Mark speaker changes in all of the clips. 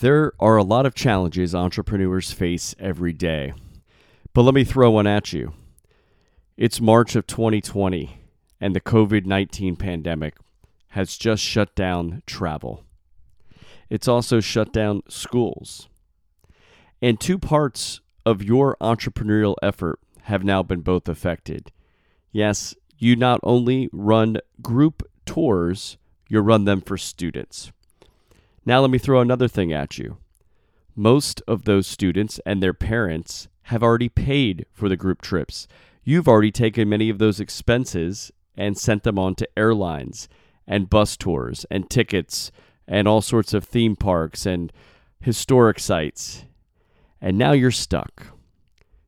Speaker 1: There are a lot of challenges entrepreneurs face every day. But let me throw one at you. It's March of 2020, and the COVID 19 pandemic has just shut down travel. It's also shut down schools. And two parts of your entrepreneurial effort have now been both affected. Yes, you not only run group tours, you run them for students. Now, let me throw another thing at you. Most of those students and their parents have already paid for the group trips. You've already taken many of those expenses and sent them on to airlines and bus tours and tickets and all sorts of theme parks and historic sites. And now you're stuck.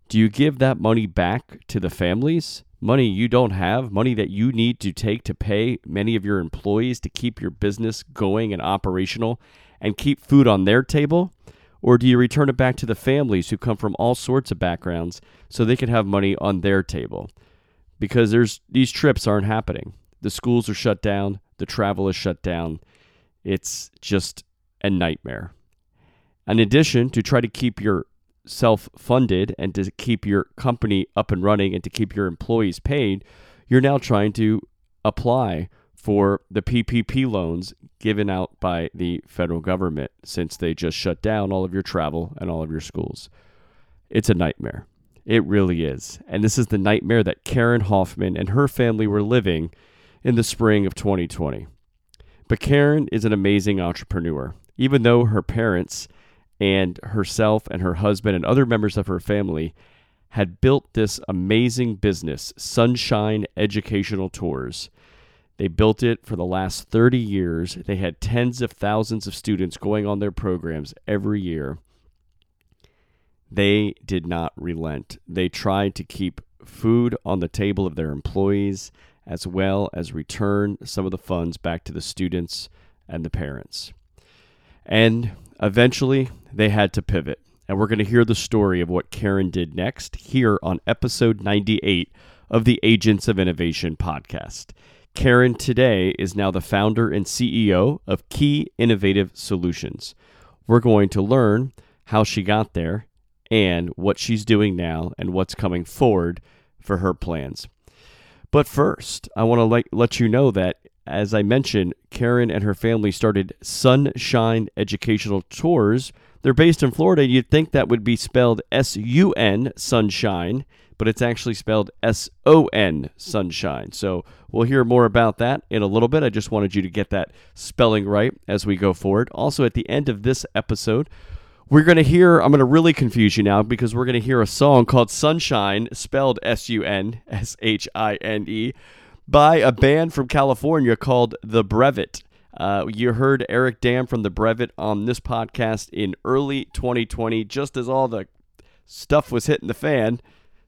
Speaker 1: Do you give that money back to the families? Money you don't have, money that you need to take to pay many of your employees to keep your business going and operational and keep food on their table? Or do you return it back to the families who come from all sorts of backgrounds so they can have money on their table? Because there's these trips aren't happening. The schools are shut down, the travel is shut down. It's just a nightmare. In addition, to try to keep your self funded and to keep your company up and running and to keep your employees paid, you're now trying to apply for the PPP loans given out by the federal government since they just shut down all of your travel and all of your schools. It's a nightmare. It really is. And this is the nightmare that Karen Hoffman and her family were living in the spring of 2020. But Karen is an amazing entrepreneur. Even though her parents and herself and her husband and other members of her family had built this amazing business, Sonshine Educational Tours. They built it for the last 30 years. They had tens of thousands of students going on their programs every year. They did not relent. They tried to keep food on the table of their employees as well as return some of the funds back to the students and the parents. And eventually, they had to pivot. And we're going to hear the story of what Karen did next here on episode 98 of the Agents of Innovation podcast. Karen today is now the founder and CEO of Key Innovative Solutions. We're going to learn how she got there and what she's doing now and what's coming forward for her plans. But first, I want to let, let you know that as I mentioned, Karen and her family started Sonshine Educational Tours. They're based in Florida. You'd think that would be spelled S U N, Sunshine, but it's actually spelled S O N, Sonshine. So we'll hear more about that in a little bit. I just wanted you to get that spelling right as we go forward. Also, at the end of this episode, we're going to hear, I'm going to really confuse you now because we're going to hear a song called Sunshine, spelled S U N S H I N E by a band from California called The Brevet. Uh, you heard Aric Damm from The Brevet on this podcast in early 2020, just as all the stuff was hitting the fan.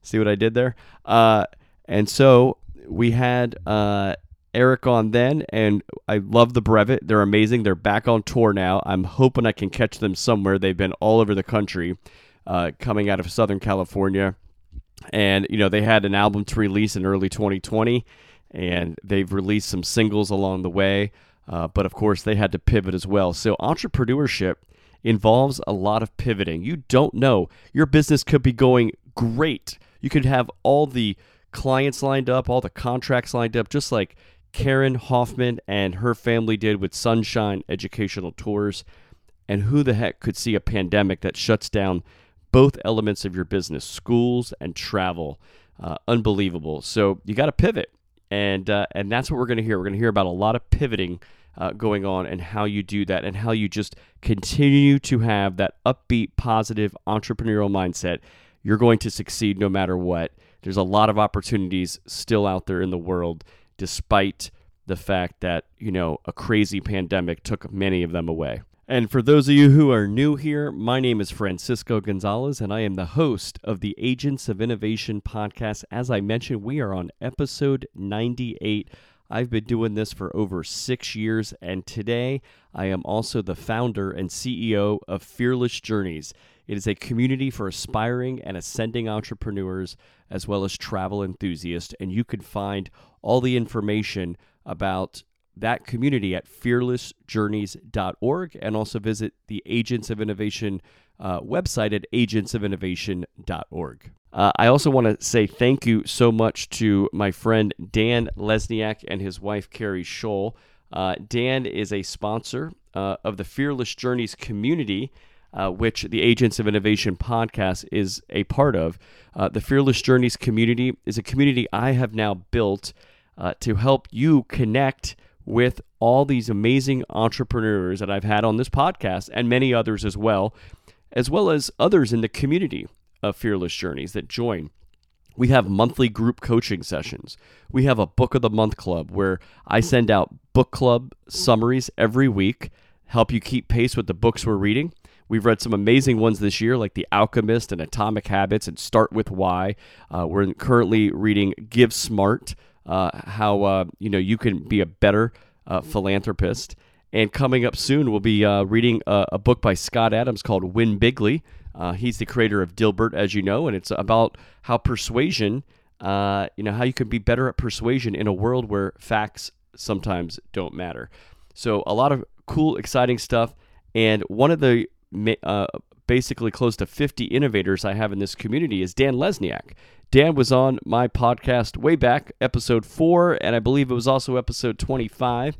Speaker 1: See what I did there? Uh, and so we had uh, Aric on then, and I love The Brevet. They're amazing. They're back on tour now. I'm hoping I can catch them somewhere. They've been all over the country, uh, coming out of Southern California. And, you know, they had an album to release in early 2020 and they've released some singles along the way. Uh, but of course, they had to pivot as well. So, entrepreneurship involves a lot of pivoting. You don't know. Your business could be going great. You could have all the clients lined up, all the contracts lined up, just like Karen Hoffman and her family did with Sonshine Educational Tours. And who the heck could see a pandemic that shuts down both elements of your business, schools and travel? Uh, unbelievable. So you got to pivot and uh, and that's what we're going to hear. We're going to hear about a lot of pivoting uh, going on and how you do that, and how you just continue to have that upbeat, positive entrepreneurial mindset. You're going to succeed no matter what. There's a lot of opportunities still out there in the world, despite the fact that you know a crazy pandemic took many of them away. And for those of you who are new here, my name is Francisco Gonzalez, and I am the host of the Agents of Innovation podcast. As I mentioned, we are on episode 98. I've been doing this for over six years, and today I am also the founder and CEO of Fearless Journeys. It is a community for aspiring and ascending entrepreneurs as well as travel enthusiasts, and you can find all the information about that community at fearlessjourneys.org and also visit the Agents of Innovation uh, website at agentsofinnovation.org. Uh, I also want to say thank you so much to my friend Dan Lesniak and his wife Carrie Scholl. Uh, Dan is a sponsor uh, of the Fearless Journeys community. Uh, which the Agents of Innovation podcast is a part of. Uh, the Fearless Journeys community is a community I have now built uh, to help you connect with all these amazing entrepreneurs that I've had on this podcast and many others as well, as well as others in the community of Fearless Journeys that join. We have monthly group coaching sessions. We have a book of the month club where I send out book club summaries every week, help you keep pace with the books we're reading. We've read some amazing ones this year, like The Alchemist and Atomic Habits and Start with Why. Uh, we're currently reading Give Smart, how uh, you know you can be a better uh, philanthropist. And coming up soon, we'll be uh, reading a, a, book by Scott Adams called Win Bigly. Uh, he's the creator of Dilbert, as you know, and it's about how persuasion, uh, you know, how you can be better at persuasion in a world where facts sometimes don't matter. So, a lot of cool, exciting stuff. And one of the uh, basically close to 50 innovators I have in this community is Dan Lesniak. Dan was on my podcast way back, episode four, and I believe it was also episode 25.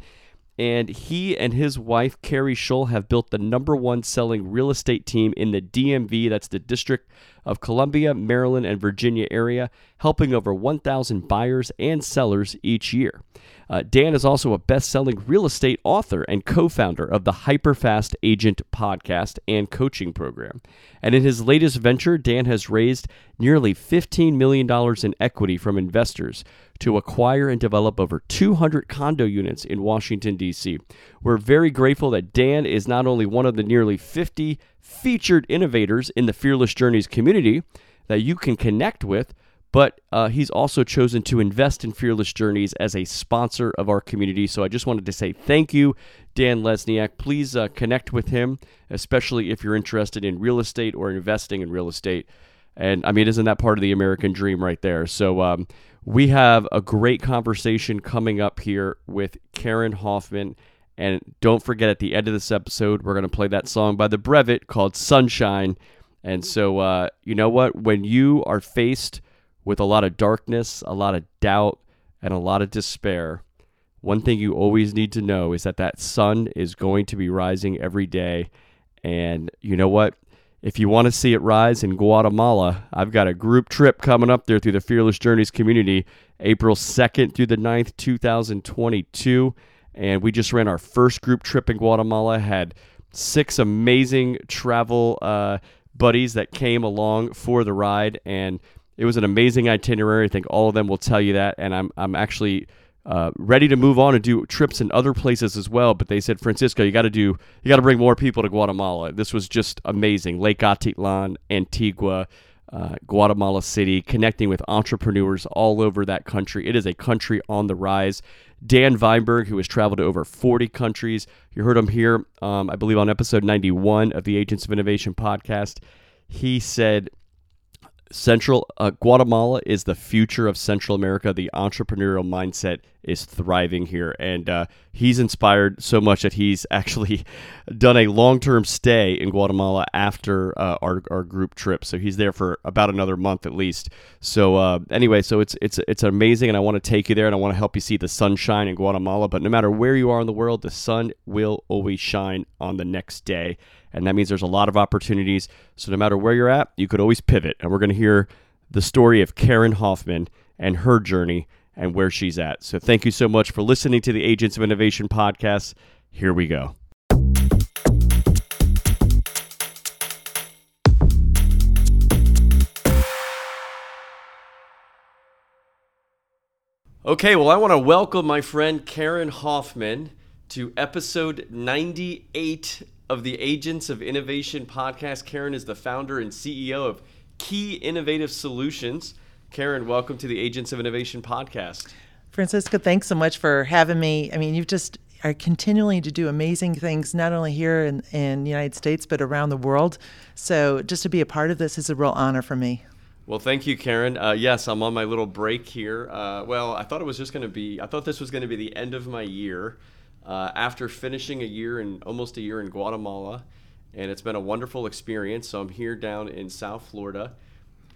Speaker 1: And he and his wife, Carrie Scholl, have built the number one selling real estate team in the DMV. That's the District of Columbia, Maryland, and Virginia area, helping over 1,000 buyers and sellers each year. Uh, Dan is also a best selling real estate author and co founder of the Hyperfast Agent podcast and coaching program. And in his latest venture, Dan has raised nearly $15 million in equity from investors to acquire and develop over 200 condo units in Washington, D.C. We're very grateful that Dan is not only one of the nearly 50 featured innovators in the Fearless Journeys community that you can connect with, but uh, he's also chosen to invest in Fearless Journeys as a sponsor of our community. So I just wanted to say thank you, Dan Lesniak. Please uh, connect with him, especially if you're interested in real estate or investing in real estate. And I mean, isn't that part of the American dream right there? So um, we have a great conversation coming up here with Karen Hoffman. And don't forget, at the end of this episode, we're going to play that song by the Brevet called Sunshine. And so, uh, you know what? When you are faced with a lot of darkness, a lot of doubt, and a lot of despair, one thing you always need to know is that that sun is going to be rising every day. And you know what? If you want to see it rise in Guatemala, I've got a group trip coming up there through the Fearless Journeys community, April 2nd through the 9th, 2022. And we just ran our first group trip in Guatemala, had six amazing travel uh, buddies that came along for the ride. And it was an amazing itinerary. I think all of them will tell you that, and I'm I'm actually uh, ready to move on and do trips in other places as well. But they said, Francisco, you got to do you got to bring more people to Guatemala. This was just amazing. Lake Atitlan, Antigua. Uh, Guatemala City, connecting with entrepreneurs all over that country. It is a country on the rise. Dan Weinberg, who has traveled to over 40 countries, you heard him here, um, I believe, on episode 91 of the Agents of Innovation podcast. He said Central uh, Guatemala is the future of Central America. The entrepreneurial mindset is thriving here, and uh, he's inspired so much that he's actually done a long-term stay in Guatemala after uh, our, our group trip. So he's there for about another month at least. So uh, anyway, so it's it's it's amazing, and I want to take you there, and I want to help you see the sunshine in Guatemala. But no matter where you are in the world, the sun will always shine on the next day and that means there's a lot of opportunities. So no matter where you're at, you could always pivot. And we're going to hear the story of Karen Hoffman and her journey and where she's at. So thank you so much for listening to the Agents of Innovation podcast. Here we go. Okay, well, I want to welcome my friend Karen Hoffman to episode 98 of the Agents of Innovation podcast. Karen is the founder and CEO of Key Innovative Solutions. Karen, welcome to the Agents of Innovation podcast.
Speaker 2: Francisco, thanks so much for having me. I mean, you've just are continuing to do amazing things, not only here in, in the United States, but around the world. So just to be a part of this is a real honor for me.
Speaker 1: Well, thank you, Karen. Uh, yes, I'm on my little break here. Uh, well, I thought it was just going to be, I thought this was going to be the end of my year uh, after finishing a year and almost a year in Guatemala. And it's been a wonderful experience. So I'm here down in South Florida.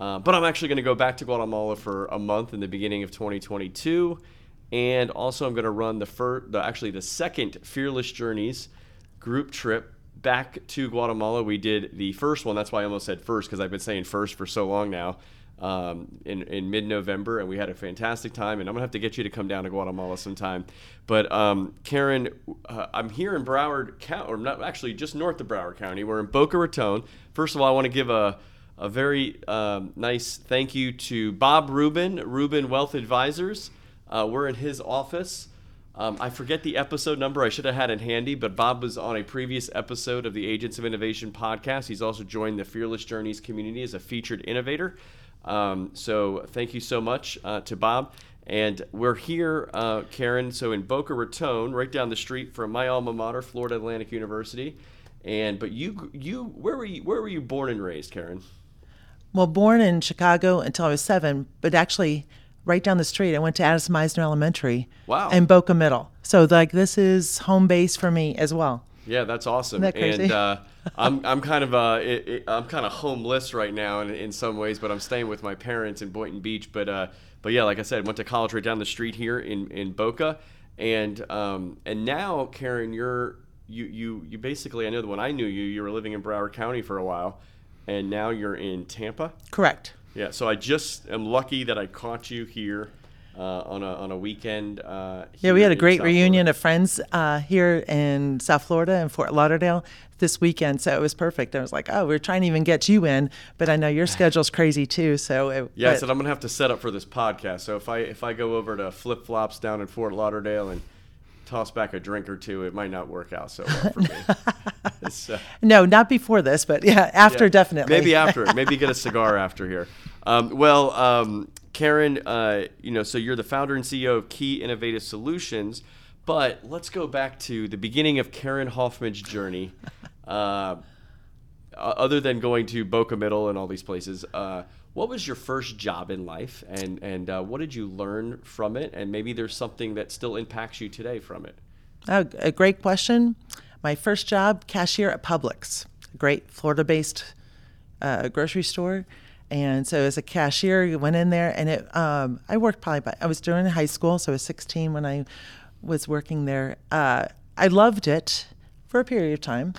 Speaker 1: Uh, but I'm actually going to go back to Guatemala for a month in the beginning of 2022. And also, I'm going to run the first, the, actually, the second Fearless Journeys group trip back to Guatemala. We did the first one. That's why I almost said first because I've been saying first for so long now. Um, in, in mid November, and we had a fantastic time. And I'm gonna have to get you to come down to Guatemala sometime. But um, Karen, uh, I'm here in Broward County, or not actually just north of Broward County. We're in Boca Raton. First of all, I want to give a a very um, nice thank you to Bob Rubin, Rubin Wealth Advisors. Uh, we're in his office. Um, I forget the episode number. I should have had it handy, but Bob was on a previous episode of the Agents of Innovation podcast. He's also joined the Fearless Journeys community as a featured innovator. Um, so thank you so much uh, to Bob. And we're here, uh, Karen, so in Boca Raton, right down the street from my alma mater, Florida Atlantic University. And but you, you, where were you? Where were you born and raised, Karen?
Speaker 2: Well, born in Chicago until I was seven, but actually right down the street. I went to Addison Mizner Elementary.
Speaker 1: Wow.
Speaker 2: And Boca Middle. So like this is home base for me as well.
Speaker 1: Yeah, that's awesome.
Speaker 2: That crazy?
Speaker 1: And uh, I'm I'm kind of uh, it, it, I'm kind of homeless right now in, in some ways, but I'm staying with my parents in Boynton Beach. But uh, but yeah, like I said, went to college right down the street here in in Boca, and um, and now Karen, you're you you you basically I know that when I knew you, you were living in Broward County for a while, and now you're in Tampa.
Speaker 2: Correct.
Speaker 1: Yeah, so I just am lucky that I caught you here uh, on a on a weekend. Uh,
Speaker 2: Yeah, we had a great
Speaker 1: South
Speaker 2: reunion
Speaker 1: Florida.
Speaker 2: of friends uh, here in South Florida and Fort Lauderdale this weekend, so it was perfect. I was like, "Oh, we're trying to even get you in," but I know your schedule's crazy too. So it,
Speaker 1: Yeah, I said I'm gonna have to set up for this podcast. So if I if I go over to Flip Flops down in Fort Lauderdale and toss back a drink or two, it might not work out so well for me. So-
Speaker 2: no, not before this, but yeah, after
Speaker 1: yeah,
Speaker 2: definitely.
Speaker 1: Maybe after. Maybe get a cigar after here. Um, well, um, Karen, uh, you know, so you're the founder and CEO of Key Innovative Solutions, but let's go back to the beginning of Karen Hoffman's journey. Uh, other than going to Boca Middle and all these places, uh, what was your first job in life, and and uh, what did you learn from it? And maybe there's something that still impacts you today from it.
Speaker 2: Oh, a great question. My first job, cashier at Publix, a great Florida-based uh, grocery store. And so as a cashier, you went in there, and it. Um, I worked probably. By, I was during high school, so I was 16 when I was working there. Uh, I loved it for a period of time,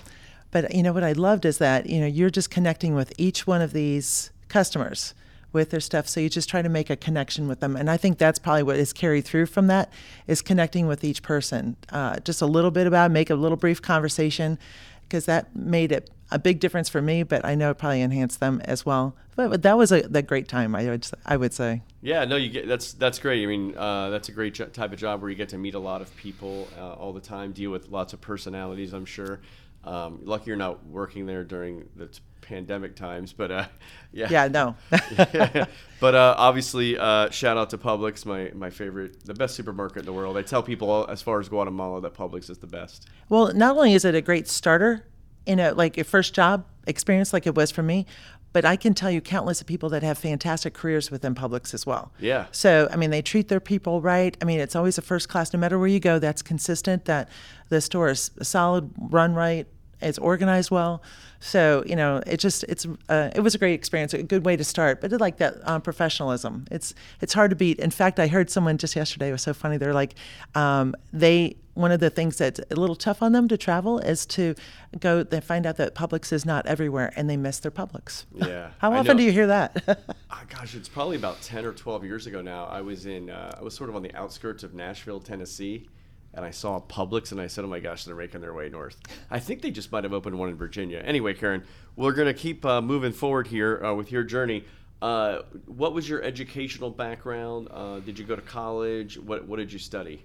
Speaker 2: but you know what I loved is that you know you're just connecting with each one of these customers with their stuff so you just try to make a connection with them and i think that's probably what is carried through from that is connecting with each person uh, just a little bit about make a little brief conversation because that made it a big difference for me but i know it probably enhanced them as well but, that was a, a great time i would, I would say
Speaker 1: Yeah, no, you get that's that's great. I mean, uh, that's a great jo- type of job where you get to meet a lot of people uh, all the time, deal with lots of personalities. I'm sure. Um, lucky you're not working there during the t- pandemic times, but uh, yeah,
Speaker 2: yeah no
Speaker 1: but uh, obviously, uh, shout out to Publix, my my favorite, the best supermarket in the world. I tell people as far as Guatemala that Publix is the best.
Speaker 2: Well, not only is it a great starter in a like a first job experience like it was for me, but I can tell you countless of people that have fantastic careers within Publix as well.
Speaker 1: Yeah.
Speaker 2: So, I mean, they treat their people right. I mean, it's always a first class, no matter where you go, that's consistent, that the store is solid, run right, it's organized well. So, you know, it just, it's, uh, it was a great experience, a good way to start, but I like that um, professionalism. It's, it's hard to beat. In fact, I heard someone just yesterday, it was so funny. They're like, um, they, one of the things that's a little tough on them to travel is to go, they find out that Publix is not everywhere and they miss their Publix.
Speaker 1: Yeah.
Speaker 2: How often do you hear that?
Speaker 1: Ah, gosh, it's probably about ten or twelve years ago now. I was in, uh, I was sort of on the outskirts of Nashville, Tennessee, and I saw Publix, and I said, "Oh my gosh, they're making their way north." I think they just might have opened one in Virginia. Anyway, Karen, we're gonna keep uh, moving forward here uh, with your journey. Uh, what was your educational background? Uh, did you go to college? What What did you study?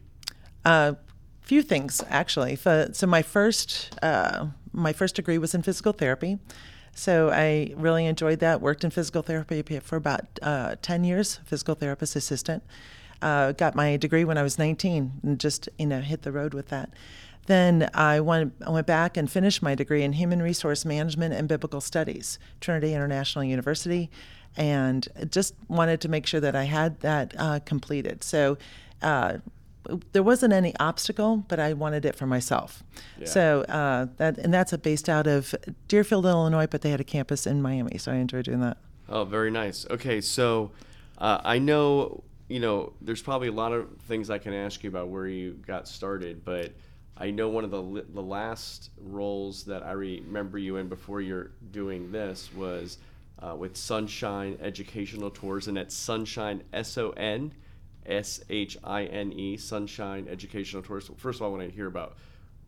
Speaker 2: A few things actually. So my first uh, my first degree was in physical therapy. So I really enjoyed that. Worked in physical therapy for about uh, ten years, physical therapist assistant. Uh, got my degree when I was 19 and just you know hit the road with that. Then I went, I went back and finished my degree in human resource management and biblical studies, Trinity International University, and just wanted to make sure that I had that uh, completed. So uh, there wasn't any obstacle, but I wanted it for myself.
Speaker 1: Yeah.
Speaker 2: So uh, that and that's based out of Deerfield, Illinois, but they had a campus in Miami, so I enjoyed doing that.
Speaker 1: Oh, very nice. Okay, so uh, I know you know there's probably a lot of things I can ask you about where you got started, but I know one of the the last roles that I remember you in before you're doing this was uh, with Sonshine Educational Tours, and that's Sonshine S O N S H I N E Sonshine Educational Tours. First of all, I want to hear about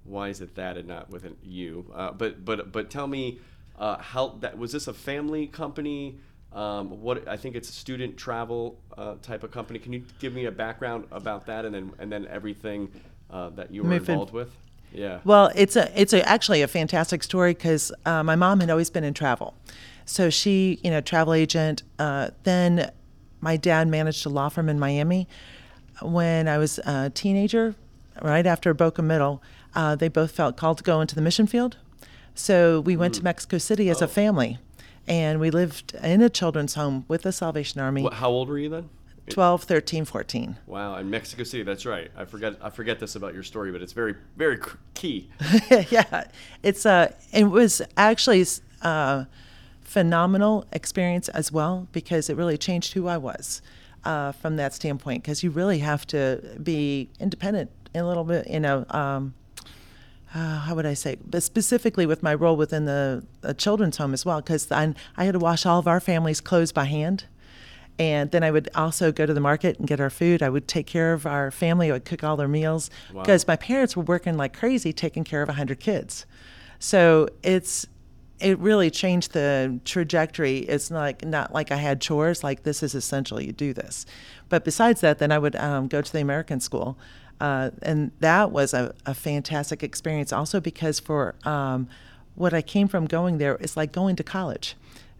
Speaker 1: why is it that and not with an you. Uh, but but but tell me uh, how that was this a family company? Um, what I think it's a student travel uh, type of company. Can you give me a background about that and then and then everything uh, that you were involved with? Yeah.
Speaker 2: Well, it's a it's a, actually a fantastic story because uh, my mom had always been in travel, so she you know travel agent. Uh, then my dad managed a law firm in Miami. When I was a teenager, right after Boca Middle, uh, they both felt called to go into the mission field. So we went to Mexico City as
Speaker 1: Oh.
Speaker 2: a family, and we lived in a children's home with the Salvation Army.
Speaker 1: What, how old were you then?
Speaker 2: 12, 13, 14.
Speaker 1: Wow, in Mexico City. That's right. I forget. I forget this about your story, but it's very very key.
Speaker 2: yeah, it's uh, it was actually a phenomenal experience as well because it really changed who I was uh, from that standpoint. Because you really have to be independent a little bit, you know. Um, uh, how would I say? But specifically with my role within the, children's home as well, because I I had to wash all of our family's clothes by hand. And then I would also go to the market and get our food. I would take care of our family. I would cook all their meals
Speaker 1: Wow.
Speaker 2: because my parents were working like crazy, taking care of 100 kids. So it's it really changed the trajectory. It's like not like I had chores. Like this is essential. You do this. But besides that, then I would um, go to the American school, uh, and that was a, a fantastic experience. Also because for um, what I came from going there, it's like going to college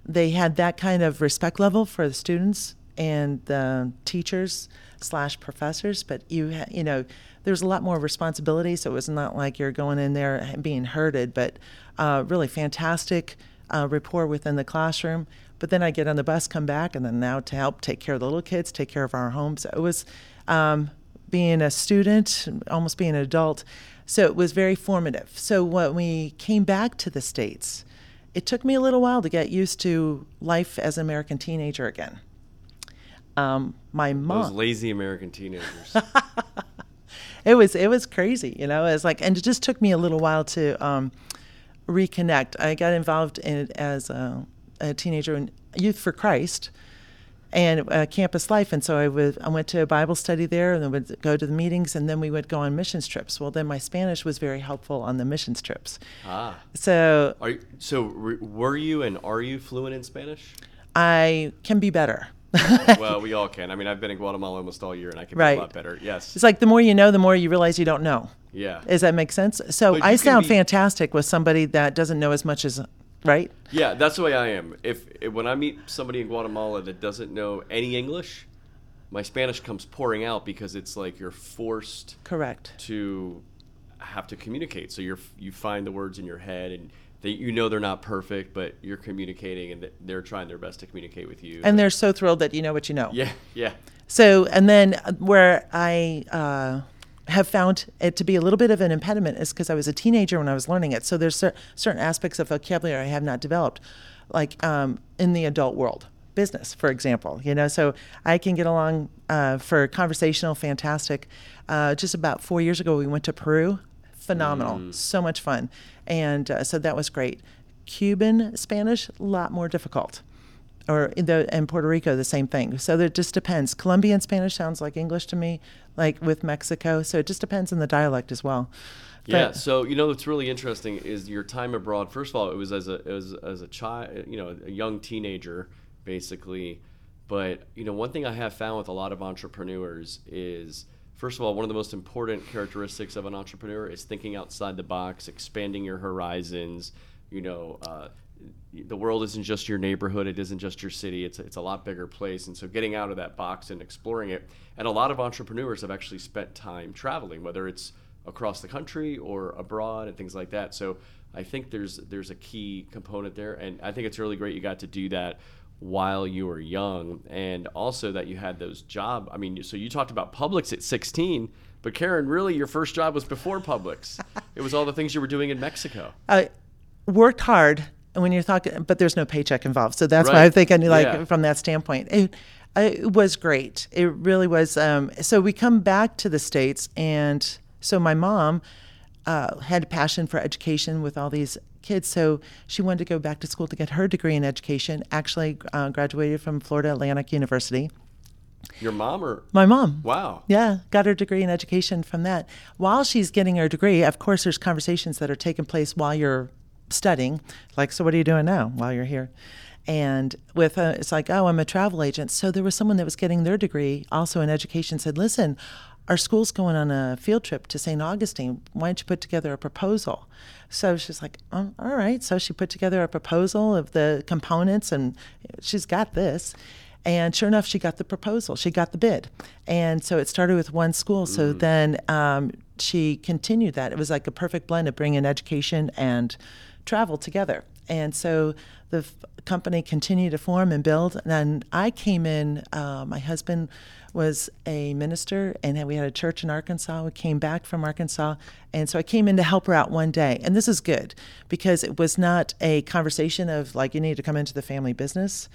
Speaker 2: they had that kind of respect level for the students and the teachers slash professors but you you know there's a lot more responsibility so it was not like you're going in there being herded but uh, really fantastic uh, rapport within the classroom but then i get on the bus come back and then now to help take care of the little kids take care of our homes it was um, being a student almost being an adult so it was very formative so when we came back to the states it took me a little while to get used to life as an American teenager again. Um, my
Speaker 1: Those
Speaker 2: mom,
Speaker 1: lazy American teenagers.
Speaker 2: it was it was crazy, you know. It was like, and it just took me a little while to um, reconnect. I got involved in it as a, a teenager in Youth for Christ and uh, campus life, and so I would I went to a Bible study there, and then would go to the meetings, and then we would go on missions trips. Well, then my Spanish was very helpful on the missions trips.
Speaker 1: ah.
Speaker 2: So
Speaker 1: Are you, so? Re, were you and are you fluent in Spanish?
Speaker 2: I can be better.
Speaker 1: well, we all can. I mean, I've been in Guatemala almost all year, and I can be a lot better. Yes.
Speaker 2: It's like the more you know, the more you realize you don't know.
Speaker 1: Yeah.
Speaker 2: Does that make sense? So I sound
Speaker 1: be-
Speaker 2: fantastic with somebody that doesn't know as much as, right?
Speaker 1: Yeah, that's the way I am. If, if when I meet somebody in Guatemala that doesn't know any English, my Spanish comes pouring out because it's like you're forced
Speaker 2: Correct.
Speaker 1: to have to communicate. So you're you find the words in your head and they, you know they're not perfect, but you're communicating and they're trying their best to communicate with you.
Speaker 2: And they're so thrilled that you know what you know.
Speaker 1: yeah, yeah,
Speaker 2: So, and then uh, where I uh, have found it to be a little bit of an impediment is because I was a teenager when I was learning it. So there's cer- certain aspects of vocabulary I have not developed, like um, in the adult world, business, for example. You know, so I can get along uh, for conversational, fantastic. Uh, just about four years ago, we went to Peru. Phenomenal, so much fun, and uh, so that was great. Cuban Spanish, a lot more difficult or in the in Puerto Rico the same thing. So it just depends. Colombian Spanish sounds like English to me, like with Mexico. So it just depends on the dialect as well.
Speaker 1: yeah. So you know what's really interesting is your time abroad. First of all, it was as a it was as a child, you know, a young teenager, basically. But you know, one thing I have found with a lot of entrepreneurs is, first of all, one of the most important characteristics of an entrepreneur is thinking outside the box, expanding your horizons. You know, uh, the world isn't just your neighborhood; it isn't just your city. It's a, it's a lot bigger place, and so getting out of that box and exploring it. And a lot of entrepreneurs have actually spent time traveling, whether it's across the country or abroad and things like that. So I think there's there's a key component there, and I think it's really great you got to do that while you were young, and also that you had those job. I mean, so you talked about Publix at 16, but Karen, really, your first job was before Publix. it was all the things you were doing in Mexico.
Speaker 2: I worked hard when you're talking, but there's no paycheck involved. So that's
Speaker 1: Right.
Speaker 2: why I'm thinking, like,
Speaker 1: Yeah.
Speaker 2: from that standpoint, it, it was great. It really was. Um, so we come back to the States, and so my mom uh, had a passion for education with all these kids. So she wanted to go back to school to get her degree in education. Actually, uh, graduated from Florida Atlantic University.
Speaker 1: Your mom or
Speaker 2: My mom.
Speaker 1: wow,
Speaker 2: Yeah, got her degree in education from that. While she's getting her degree, of course, there's conversations that are taking place while you're studying. Like, so what are you doing now while you're here? And with uh, it's like, oh, I'm a travel agent. So there was someone that was getting their degree also in education said, listen, our school's going on a field trip to St. Augustine. Why don't you put together a proposal? So she's like, oh, all right. So she put together a proposal of the components, and she's got this. And sure enough, she got the proposal. She got the bid. And so it started with one school. So then um, she continued that. It was like a perfect blend of bringing education and travel together. And so the f- company continued to form and build. And then I came in, uh, my husband was a minister, and we had a church in Arkansas. We came back from Arkansas. And so I came in to help her out one day. And this is good because it was not a conversation of like, you need to come into the family business,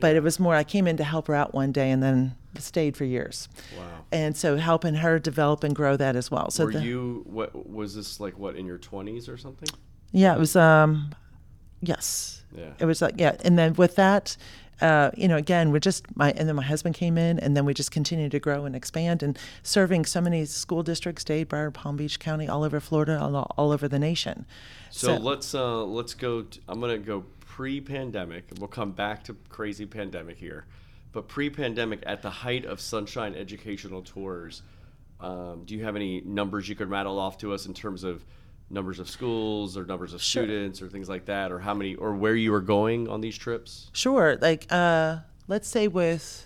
Speaker 2: but it was more, I came in to help her out one day and then stayed for years.
Speaker 1: Wow.
Speaker 2: And so helping her develop and grow that as well. So
Speaker 1: were
Speaker 2: the-
Speaker 1: you what was this like? What in your 20s or something?
Speaker 2: Yeah, it was. Um, yes,
Speaker 1: Yeah.
Speaker 2: it was like yeah, and then with that, uh, you know, again, we're just my and then my husband came in, and then we just continued to grow and expand, and serving so many school districts, Dade, Broward, Palm Beach County, all over Florida, all, all over the nation.
Speaker 1: So, let's uh, let's go. T- I'm gonna go pre-pandemic. We'll come back to crazy pandemic here, but pre-pandemic, at the height of Sonshine Educational Tours, um, do you have any numbers you could rattle off to us in terms of numbers of schools or numbers of
Speaker 2: Sure.
Speaker 1: students or things like that, or how many or where you were going on these trips?
Speaker 2: Sure, like uh, let's say with.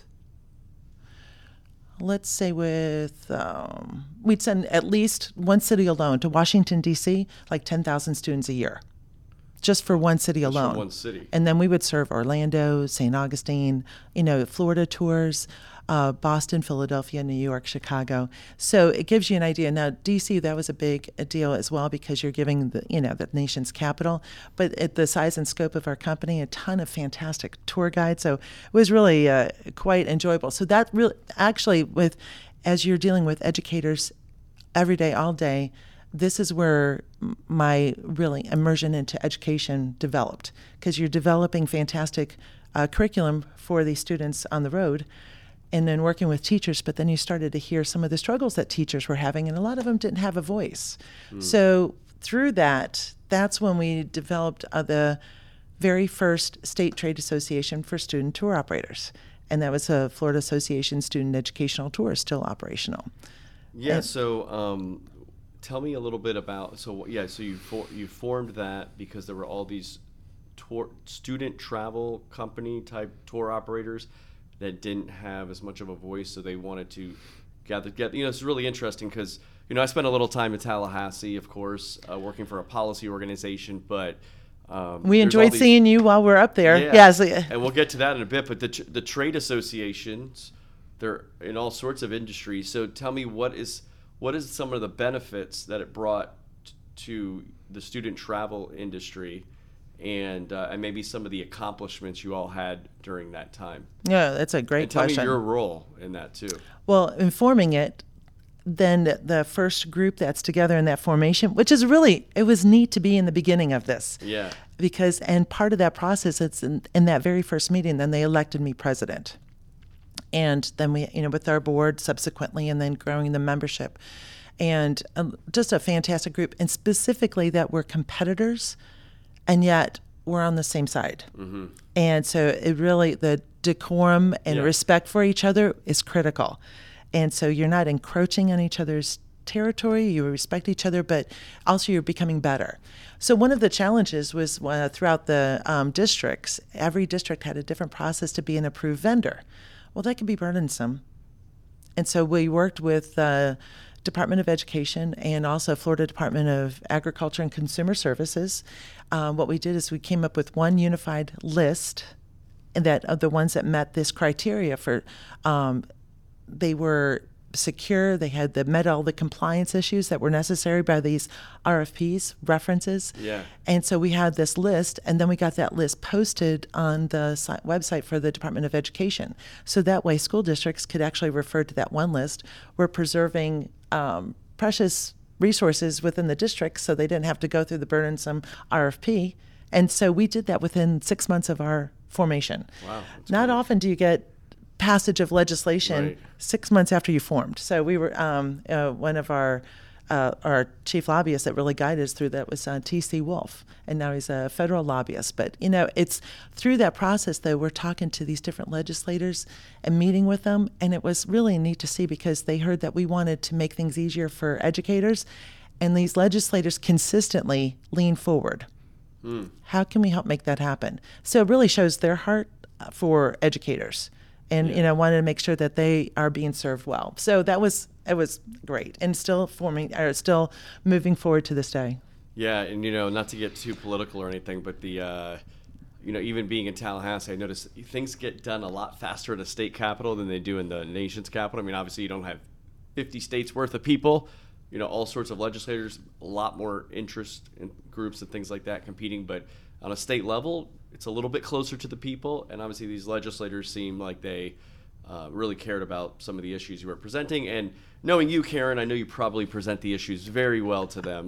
Speaker 2: Let's say with um, we'd send at least one city alone to Washington D.C. like ten thousand students a year, just for one city alone.
Speaker 1: one city.
Speaker 2: And then we would serve Orlando, St. Augustine, you know, Florida tours, uh, Boston, Philadelphia, New York, Chicago. So it gives you an idea. Now, DC, that was a big deal as well because you're giving the, you know, the nation's capital. But at the size and scope of our company, a ton of fantastic tour guides. So it was really uh, quite enjoyable. So that really, actually, with as you're dealing with educators every day, all day, this is where my really immersion into education developed because you're developing fantastic uh, curriculum for these students on the road and then working with teachers but then you started to hear some of the struggles that teachers were having and a lot of them didn't have a voice so through that that's when we developed uh, the very first state trade association for student tour operators and that was a florida association student educational tour still operational
Speaker 1: Yeah. So, um, tell me a little bit about. So, yeah. So you for, you formed that because there were all these tour student travel company type tour operators that didn't have as much of a voice, so they wanted to gather. Get you know, it's really interesting because you know I spent a little time in Tallahassee, of course, uh, working for a policy organization, but. Um,
Speaker 2: we enjoyed
Speaker 1: these-
Speaker 2: seeing you while we're up there
Speaker 1: yeah.
Speaker 2: yes
Speaker 1: and we'll get to that in a bit. But the the trade associations, they're in all sorts of industries. So tell me what is what is some of the benefits that it brought t- to the student travel industry, and uh, and maybe some of the accomplishments you all had during that time.
Speaker 2: yeah that's a great
Speaker 1: And tell
Speaker 2: question
Speaker 1: me your role in that too.
Speaker 2: Well, informing it, then the first group that's together in that formation, which is really, it was neat to be in the beginning of this.
Speaker 1: Yeah.
Speaker 2: Because, and part of that process, it's in, in that very first meeting, then they elected me president. And then we, you know, with our board subsequently, and then growing the membership. And um, just a fantastic group. And specifically that we're competitors, and yet we're on the same side. And so it really, the decorum and
Speaker 1: Yeah.
Speaker 2: respect for each other is critical. And so you're not encroaching on each other's territory, you respect each other, but also you're becoming better. So one of the challenges was uh, throughout the um, districts, every district had a different process to be an approved vendor. Well, that can be burdensome. And so we worked with uh, Department of Education and also Florida Department of Agriculture and Consumer Services, um, what we did is we came up with one unified list that of the ones that met this criteria for um, they were secure. They had the met all the compliance issues that were necessary by these RFPs references.
Speaker 1: Yeah.
Speaker 2: And so we had this list, and then we got that list posted on the si- website for the Department of Education. So that way, school districts could actually refer to that one list. We're preserving um, precious resources within the district, so they didn't have to go through the burdensome RFP. And so we did that within six months of our formation.
Speaker 1: Wow,
Speaker 2: Not
Speaker 1: great.
Speaker 2: often do you get passage of legislation
Speaker 1: Right.
Speaker 2: six months after you formed. So we were um, uh, one of our uh, our chief lobbyist that really guided us through that was uh, T.C. Wolf, and now he's a federal lobbyist. But you know, it's through that process though we're talking to these different legislators and meeting with them, and it was really neat to see because they heard that we wanted to make things easier for educators, and these legislators consistently lean forward. How can we help make that happen? So it really shows their heart uh, for educators, and you know wanted to make sure that they are being served well. So that was it was great, and still forming or still moving forward to this day.
Speaker 1: Yeah, and you know, not to get too political or anything, but the, uh, you know, even being in Tallahassee, I noticed things get done a lot faster at a state capital than they do in the nation's capital. I mean, obviously, you don't have 50 states worth of people, you know, all sorts of legislators, a lot more interest in groups and things like that competing. But on a state level, it's a little bit closer to the people, and obviously, these legislators seem like they. Uh, really cared about some of the issues you were presenting, and knowing you, Karen, I know you probably present the issues very well to them,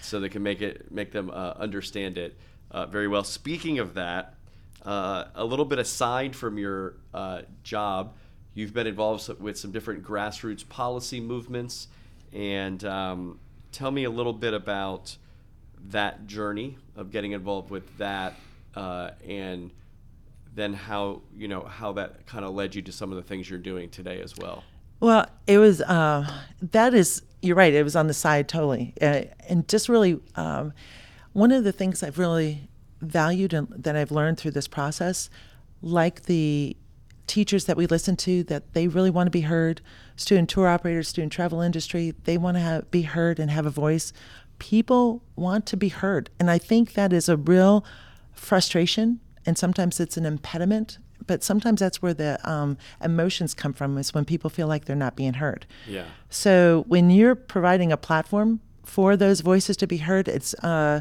Speaker 1: so they can make it make them uh, understand it uh, very well. Speaking of that, uh, a little bit aside from your uh, job, you've been involved with some different grassroots policy movements, and um, tell me a little bit about that journey of getting involved with that, uh, and then how you know how that kind of led you to some of the things you're doing today as well.
Speaker 2: Well, it was uh, that is you're right. It was on the side totally, uh, and just really um, one of the things I've really valued and that I've learned through this process, like the teachers that we listen to, that they really want to be heard. Student tour operators, student travel industry, they want to have, be heard and have a voice. People want to be heard, and I think that is a real frustration, and sometimes it's an impediment but sometimes that's where the um, emotions come from is when people feel like they're not being heard.
Speaker 1: Yeah.
Speaker 2: so when you're providing a platform for those voices to be heard it's uh,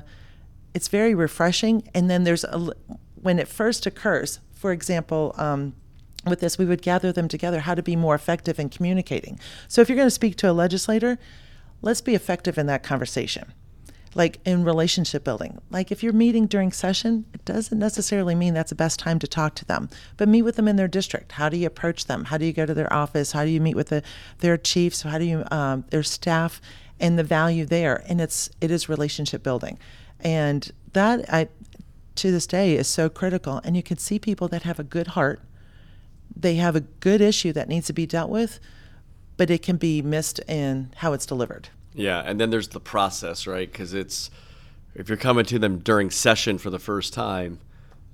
Speaker 2: it's very refreshing. And then there's a when it first occurs for example um, with this we would gather them together how to be more effective in communicating. So if you're going to speak to a legislator let's be effective in that conversation like in relationship building. Like if you're meeting during session, it doesn't necessarily mean that's the best time to talk to them. But meet with them in their district. How do you approach them? How do you go to their office? How do you meet with the, their chiefs? How do you um, their staff and the value there? And it's it is relationship building, and that I to this day is so critical. And you can see people that have a good heart. They have a good issue that needs to be dealt with, but it can be missed in how it's delivered.
Speaker 1: Yeah, and then there's the process, right? Because it's if you're coming to them during session for the first time,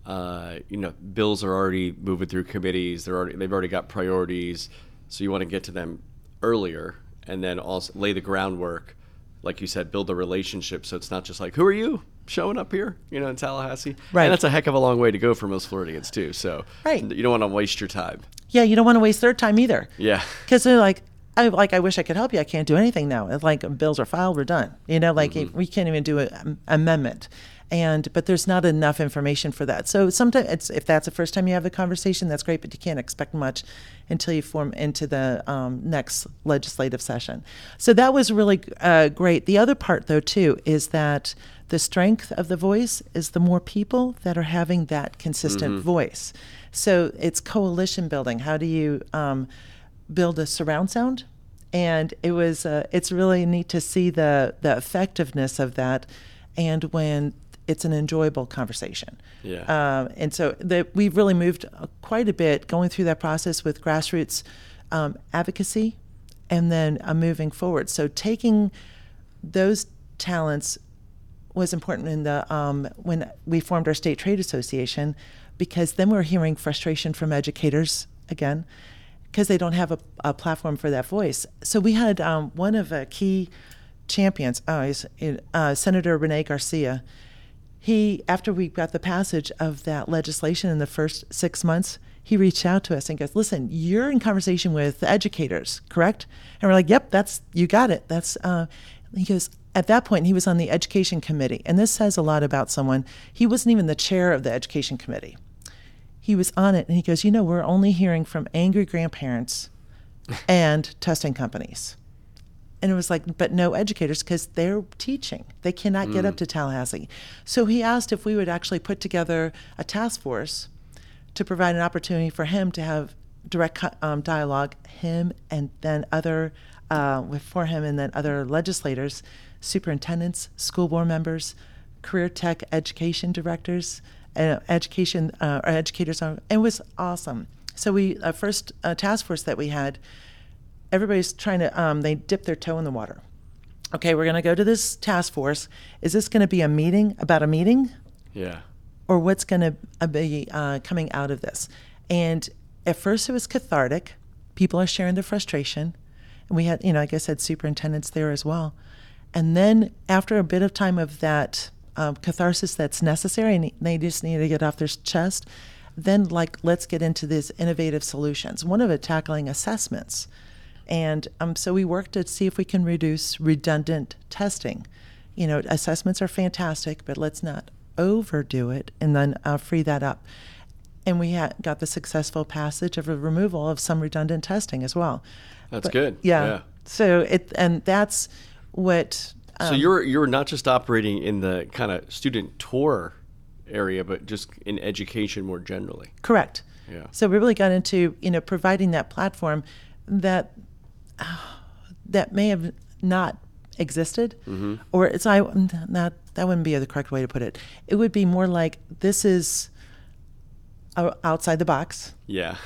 Speaker 1: uh, you know, bills are already moving through committees. They're already they've already got priorities, so you want to get to them earlier, and then also lay the groundwork, like you said, build a relationship. So it's not just like, who are you showing up here, you know, in Tallahassee?
Speaker 2: Right.
Speaker 1: And that's a heck of a long way to go for most Floridians too. So
Speaker 2: Right.
Speaker 1: you don't want to waste your time.
Speaker 2: Yeah, you don't want to waste their time either.
Speaker 1: Yeah.
Speaker 2: because they're like I like I wish I could help you. I can't do anything now. It's like bills are filed, we're done. You know, like we can't even do an amendment. And but there's not enough information for that. So sometimes it's if that's the first time you have the conversation, that's great. But you can't expect much until you form into the um, next legislative session. So that was really uh, great. The other part, though, too, is that the strength of the voice is the more people that are having that consistent voice. So it's coalition building. How do you um, build a surround sound? And it was uh, it's really neat to see the the effectiveness of that, and when it's an enjoyable conversation.
Speaker 1: Yeah.
Speaker 2: Um, and so the, we've really moved uh, quite a bit going through that process with grassroots um, advocacy, and then uh, moving forward. So taking those talents was important in the um, when we formed our state trade association, because then we we're hearing frustration from educators again, because they don't have a, a, platform for that voice. So we had um, one of the key champions, uh, uh, Senator Rene Garcia. He, after we got the passage of that legislation in the first six months, he reached out to us and goes, "Listen, you're in conversation with educators, correct?" And we're like, "Yep, that's you got it. That's." Uh, he goes, at that point, he was on the education committee, and this says a lot about someone. He wasn't even the chair of the education committee he was on it and he goes, You know, we're only hearing from angry grandparents and testing companies. And it was like, but no educators because they're teaching. They cannot mm. get up mm. to Tallahassee. So he asked if we would actually put together a task force to provide an opportunity for him to have direct um, dialogue, him and then other, uh, for him and then other legislators, superintendents, school board members, career tech education directors, uh, education uh, or educators on. It was awesome. So we uh, first uh, task force that we had, everybody's trying to um, they dip their toe in the water. Okay, we're going to go to this task force. Is this going to be a meeting about a meeting?
Speaker 1: Yeah.
Speaker 2: Or what's going to uh, be uh, coming out of this? And at first it was cathartic. People are sharing their frustration. And we had, you know, like I said, superintendents there as well. And then after a bit of time of that um, catharsis that's necessary and they just need to get off their chest, then like let's get into these innovative solutions. One of it tackling assessments. And um, so we worked to see if we can reduce redundant testing. You know, assessments are fantastic, but let's not overdo it and then uh, free that up. And we had, got the successful passage of a removal of some redundant testing as well.
Speaker 1: That's but, good.
Speaker 2: Yeah. yeah. So it and that's what
Speaker 1: so um, you're you're not just operating in the kind of student tour area, but just in education more generally.
Speaker 2: Correct. Yeah. So we really got into you know providing that platform that uh, that may have not existed, mm-hmm. or it's I not that wouldn't be the correct way to put it. It would be more like this is outside the box.
Speaker 1: Yeah.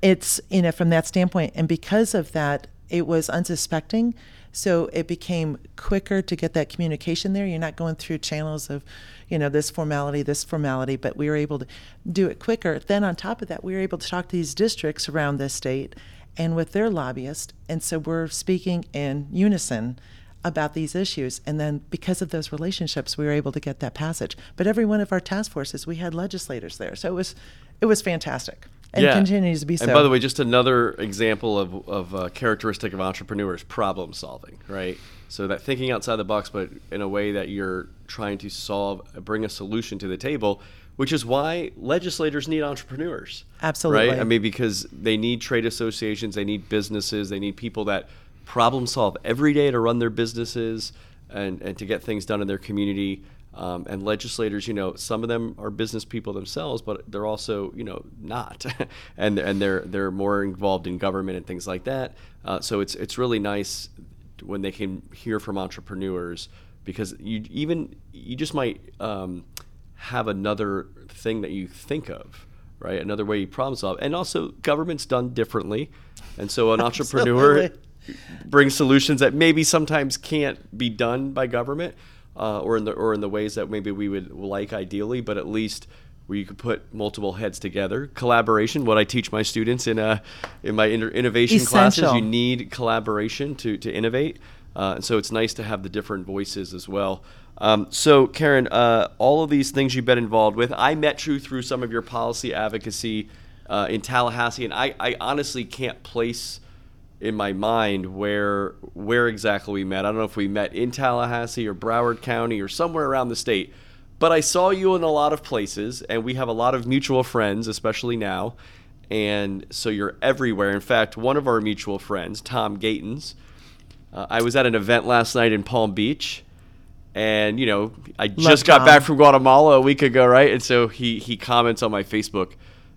Speaker 2: It's you know from that standpoint, and because of that, it was unsuspecting so it became quicker to get that communication there. You're not going through channels of, you know, this formality, this formality, but we were able to do it quicker. Then on top of that, we were able to talk to these districts around the state and with their lobbyists. And so we're speaking in unison about these issues. And then because of those relationships, we were able to get that passage. But every one of our task forces, we had legislators there. So it was it was fantastic and yeah. continues to be so.
Speaker 1: And by the way, just another example of, of a characteristic of entrepreneurs problem solving, right? So that thinking outside the box, but in a way that you're trying to solve, bring a solution to the table, which is why legislators need entrepreneurs.
Speaker 2: Absolutely.
Speaker 1: Right? I mean, because they need trade associations, they need businesses, they need people that problem solve every day to run their businesses and, and to get things done in their community. Um, and legislators, you know, some of them are business people themselves, but they're also, you know, not, and and they're they're more involved in government and things like that. Uh, so it's it's really nice when they can hear from entrepreneurs because you even you just might um, have another thing that you think of, right? Another way you problem solve, and also government's done differently, and so an entrepreneur brings solutions that maybe sometimes can't be done by government uh, or in the or in the ways that maybe we would like ideally, but at least where you could put multiple heads together. Collaboration, what I teach my students in uh, in my innovation Essential. classes, you need collaboration to to innovate, uh, and so it's nice to have the different voices as well. Um, so, Karen, uh, all of these things you've been involved with, I met you through some of your policy advocacy uh, in Tallahassee, and I, I honestly can't place in my mind where where exactly we met. I don't know if we met in Tallahassee or Broward County or somewhere around the state, but I saw you in a lot of places, and we have a lot of mutual friends, especially now. And so you're everywhere. In fact, one of our mutual friends, Tom Gaitens, uh, I was at an event last night in Palm Beach, and you know I Love just got Tom. back from Guatemala a week ago, right? And so he he comments on my Facebook.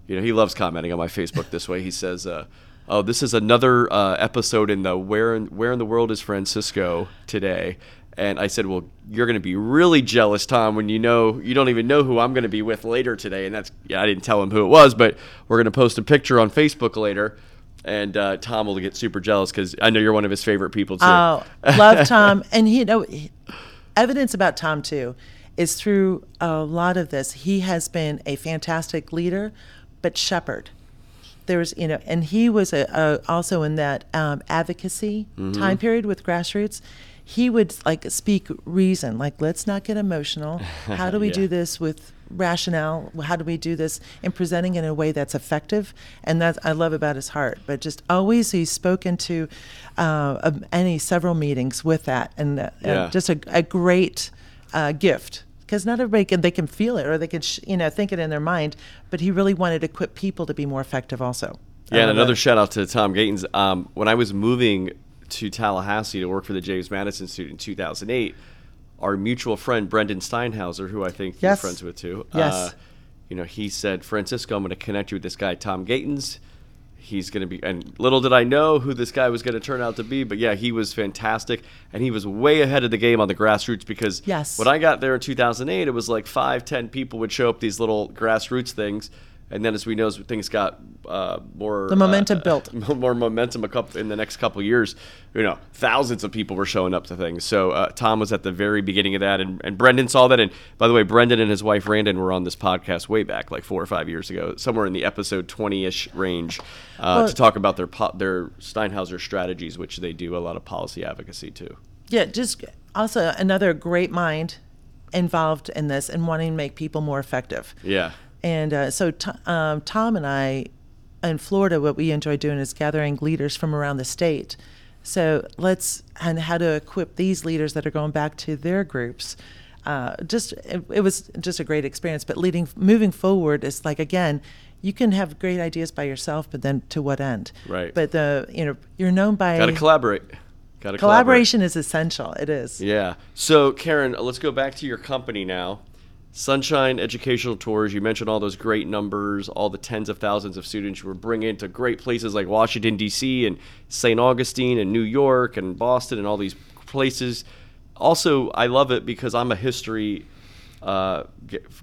Speaker 1: You know, he loves commenting on my Facebook this way. He says. Uh, oh, this is another uh, episode in the where in, where in the world is Francisco today? And I said, well, you're going to be really jealous, Tom, when you know you don't even know who I'm going to be with later today. And that's yeah, I didn't tell him who it was, but we're going to post a picture on Facebook later. And uh, Tom will get super jealous because I know you're one of his favorite people too.
Speaker 2: Oh, love Tom, and you know, evidence about Tom too is through a lot of this. He has been a fantastic leader, but shepherd there was you know and he was a, a also in that um, advocacy
Speaker 1: Mm-hmm.
Speaker 2: time period with grassroots he would like speak reason like let's not get emotional how do we
Speaker 1: Yeah.
Speaker 2: do this with rationale how do we do this in presenting in a way that's effective and that i love about his heart but just always he's spoken to uh, any several meetings with that and uh,
Speaker 1: Yeah.
Speaker 2: just a, a great uh, gift because not everybody can they can feel it or they can sh- you know think it in their mind but he really wanted to equip people to be more effective also
Speaker 1: Yeah, and another
Speaker 2: that.
Speaker 1: shout out to Tom Gaitens. Um, when I was moving to Tallahassee to work for the James Madison Institute in 2008, our mutual friend Brendan Steinhauser, who I think
Speaker 2: Yes.
Speaker 1: you're friends with too,
Speaker 2: Yes.
Speaker 1: uh, you know, he said, Francisco, I'm going to connect you with this guy, Tom Gaitens. He's going to be, and little did I know who this guy was going to turn out to be, but yeah, he was fantastic, and he was way ahead of the game on the grassroots because
Speaker 2: Yes.
Speaker 1: when I got there in 2008, it was like five, ten people would show up these little grassroots things, and then as we know, as things got uh, more
Speaker 2: The momentum
Speaker 1: uh,
Speaker 2: built.
Speaker 1: more momentum a couple in the next couple years. You know, thousands of people were showing up to things. So uh, Tom was at the very beginning of that, and, and Brendan saw that. And by the way, Brendan and his wife Randan were on this podcast way back, like four or five years ago, somewhere in the episode twenty-ish range, uh,
Speaker 2: Well-
Speaker 1: to talk about their po- their Steinhauser strategies, which they do a lot of policy advocacy too.
Speaker 2: yeah just also another great mind involved in this and wanting to make people more effective
Speaker 1: Yeah.
Speaker 2: And uh, so T- um, Tom and I in Florida, what we enjoy doing is gathering leaders from around the state. So let's and how to equip these leaders that are going back to their groups. Uh, just it, it was just a great experience. But leading moving forward is like again, you can have great ideas by yourself, but then to what end?
Speaker 1: Right.
Speaker 2: But the you know you're known by
Speaker 1: Got to collaborate. Got to
Speaker 2: collaboration is essential. It is.
Speaker 1: Yeah. So, Karen, let's go back to your company now. Sonshine Educational Tours. You mentioned all those great numbers, all the tens of thousands of students you were bringing to great places like Washington, D.C., and St. Augustine, and New York, and Boston, and all these places. Also, I love it because I'm a history uh,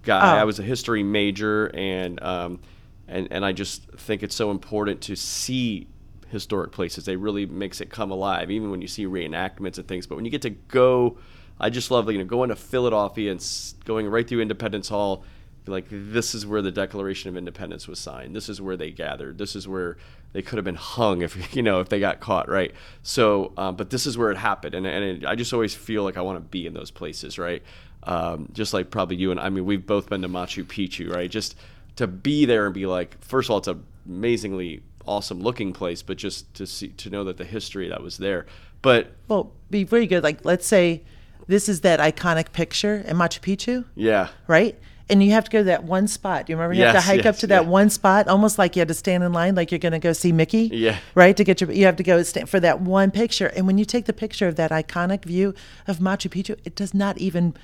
Speaker 1: guy.
Speaker 2: Oh.
Speaker 1: I was a history major, and um, and and I just think it's so important to see historic places. They really makes it come alive, even when you see reenactments and things. But when you get to go, I just love you know going to Philadelphia and going right through Independence Hall. Like this is where the Declaration of Independence was signed. This is where they gathered. This is where they could have been hung if you know if they got caught, right? So, um, but this is where it happened, and and it, I just always feel like I want to be in those places, right? Um, just like probably you and I mean we've both been to Machu Picchu, right? Just to be there and be like, first of all, it's an amazingly awesome looking place, but just to see to know that the history that was there. But
Speaker 2: Well, be very good. Like let's say this is that iconic picture in Machu Picchu.
Speaker 1: yeah,
Speaker 2: right? And you have to go to that one spot. You remember you have to hike up
Speaker 1: yes,
Speaker 2: to that
Speaker 1: yeah.
Speaker 2: one spot, almost like you had to stand in line, like you're going to go see Mickey.
Speaker 1: Yeah.
Speaker 2: Right to get your, you have to go stand for that one picture. And when you take the picture of that iconic view of Machu Picchu, it does not even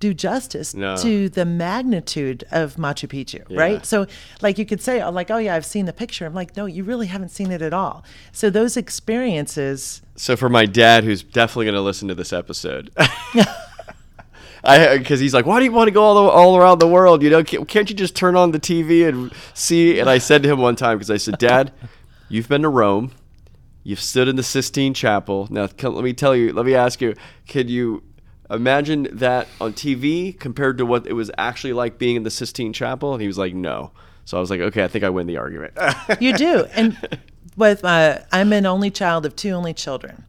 Speaker 2: do justice
Speaker 1: No.
Speaker 2: to the magnitude of Machu Picchu,
Speaker 1: Yeah.
Speaker 2: right? So, like you could say, oh, like, oh yeah, I've seen the picture. I'm like, no, you really haven't seen it at all. So those experiences,
Speaker 1: So for my dad, who's definitely going to listen to this episode, I because he's like, why do you want to go all the, all around the world? You know, can't, you just turn on the TV and see? And I said to him one time because I said, Dad, you've been to Rome, you've stood in the Sistine Chapel. Now let me tell you, let me ask you, can you imagine that on TV compared to what it was actually like being in the Sistine Chapel? And he was like, no. So I was like, okay, I think I win the argument.
Speaker 2: You do. And with uh, I'm an only child of two only children.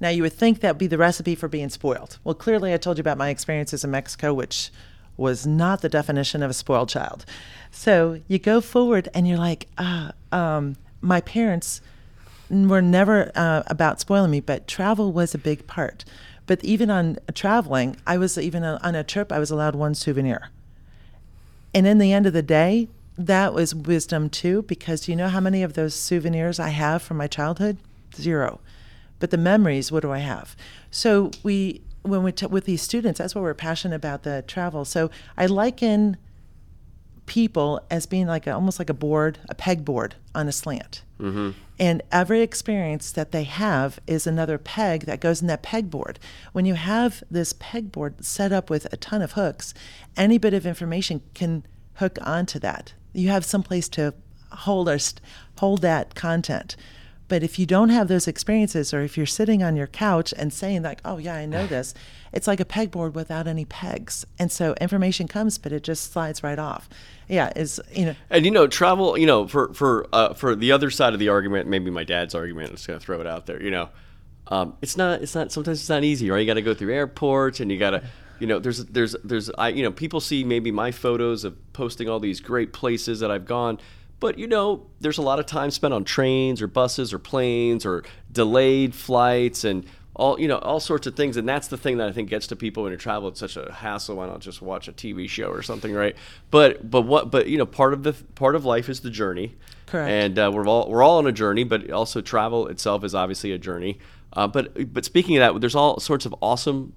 Speaker 2: Now you would think that would be the recipe for being spoiled. Well, clearly I told you about my experiences in Mexico, which was not the definition of a spoiled child. So you go forward and you're like, ah, um, my parents were never uh, about spoiling me, but travel was a big part. But even on traveling, I was even on a trip, I was allowed one souvenir. And in the end of the day, that was wisdom too, because you know how many of those souvenirs I have from my childhood? Zero. But the memories, what do I have? So we, when we t- with these students, that's why we're passionate about the travel. So I liken people as being like a, almost like a board, a pegboard on a slant.
Speaker 1: Mm-hmm.
Speaker 2: And every experience that they have is another peg that goes in that pegboard. When you have this pegboard set up with a ton of hooks, any bit of information can hook onto that. You have some place to hold or st- hold that content. But if you don't have those experiences, or if you're sitting on your couch and saying like, "Oh yeah, I know this," it's like a pegboard without any pegs, and so information comes, but it just slides right off. Yeah, is you know.
Speaker 1: And you know, travel. You know, for for uh, for the other side of the argument, maybe my dad's argument. I'm just gonna throw it out there. You know, um, it's not. It's not. Sometimes it's not easy, right? You got to go through airports, and you got to. You know, there's there's there's I you know people see maybe my photos of posting all these great places that I've gone, but you know, there's a lot of time spent on trains or buses or planes or delayed flights and all you know all sorts of things and that's the thing that i think gets to people when you travel it's such a hassle why not just watch a tv show or something right? But but what but you know part of the part of life is the journey.
Speaker 2: Correct.
Speaker 1: and uh, we're all we're all on a journey but also travel itself is obviously a journey. Uh, but but speaking of that there's all sorts of awesome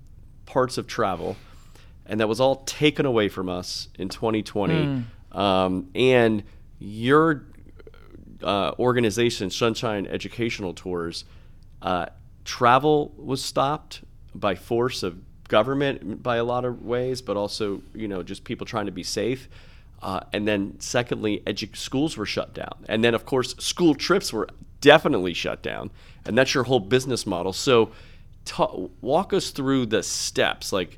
Speaker 1: parts of travel and that was all taken away from us in 2020 um, and your uh, organization, Sonshine Educational Tours, uh, travel was stopped by force of government by a lot of ways, but also you know just people trying to be safe. Uh, and then secondly, edu- schools were shut down, and then of course school trips were definitely shut down, and that's your whole business model. So, ta- walk us through the steps, like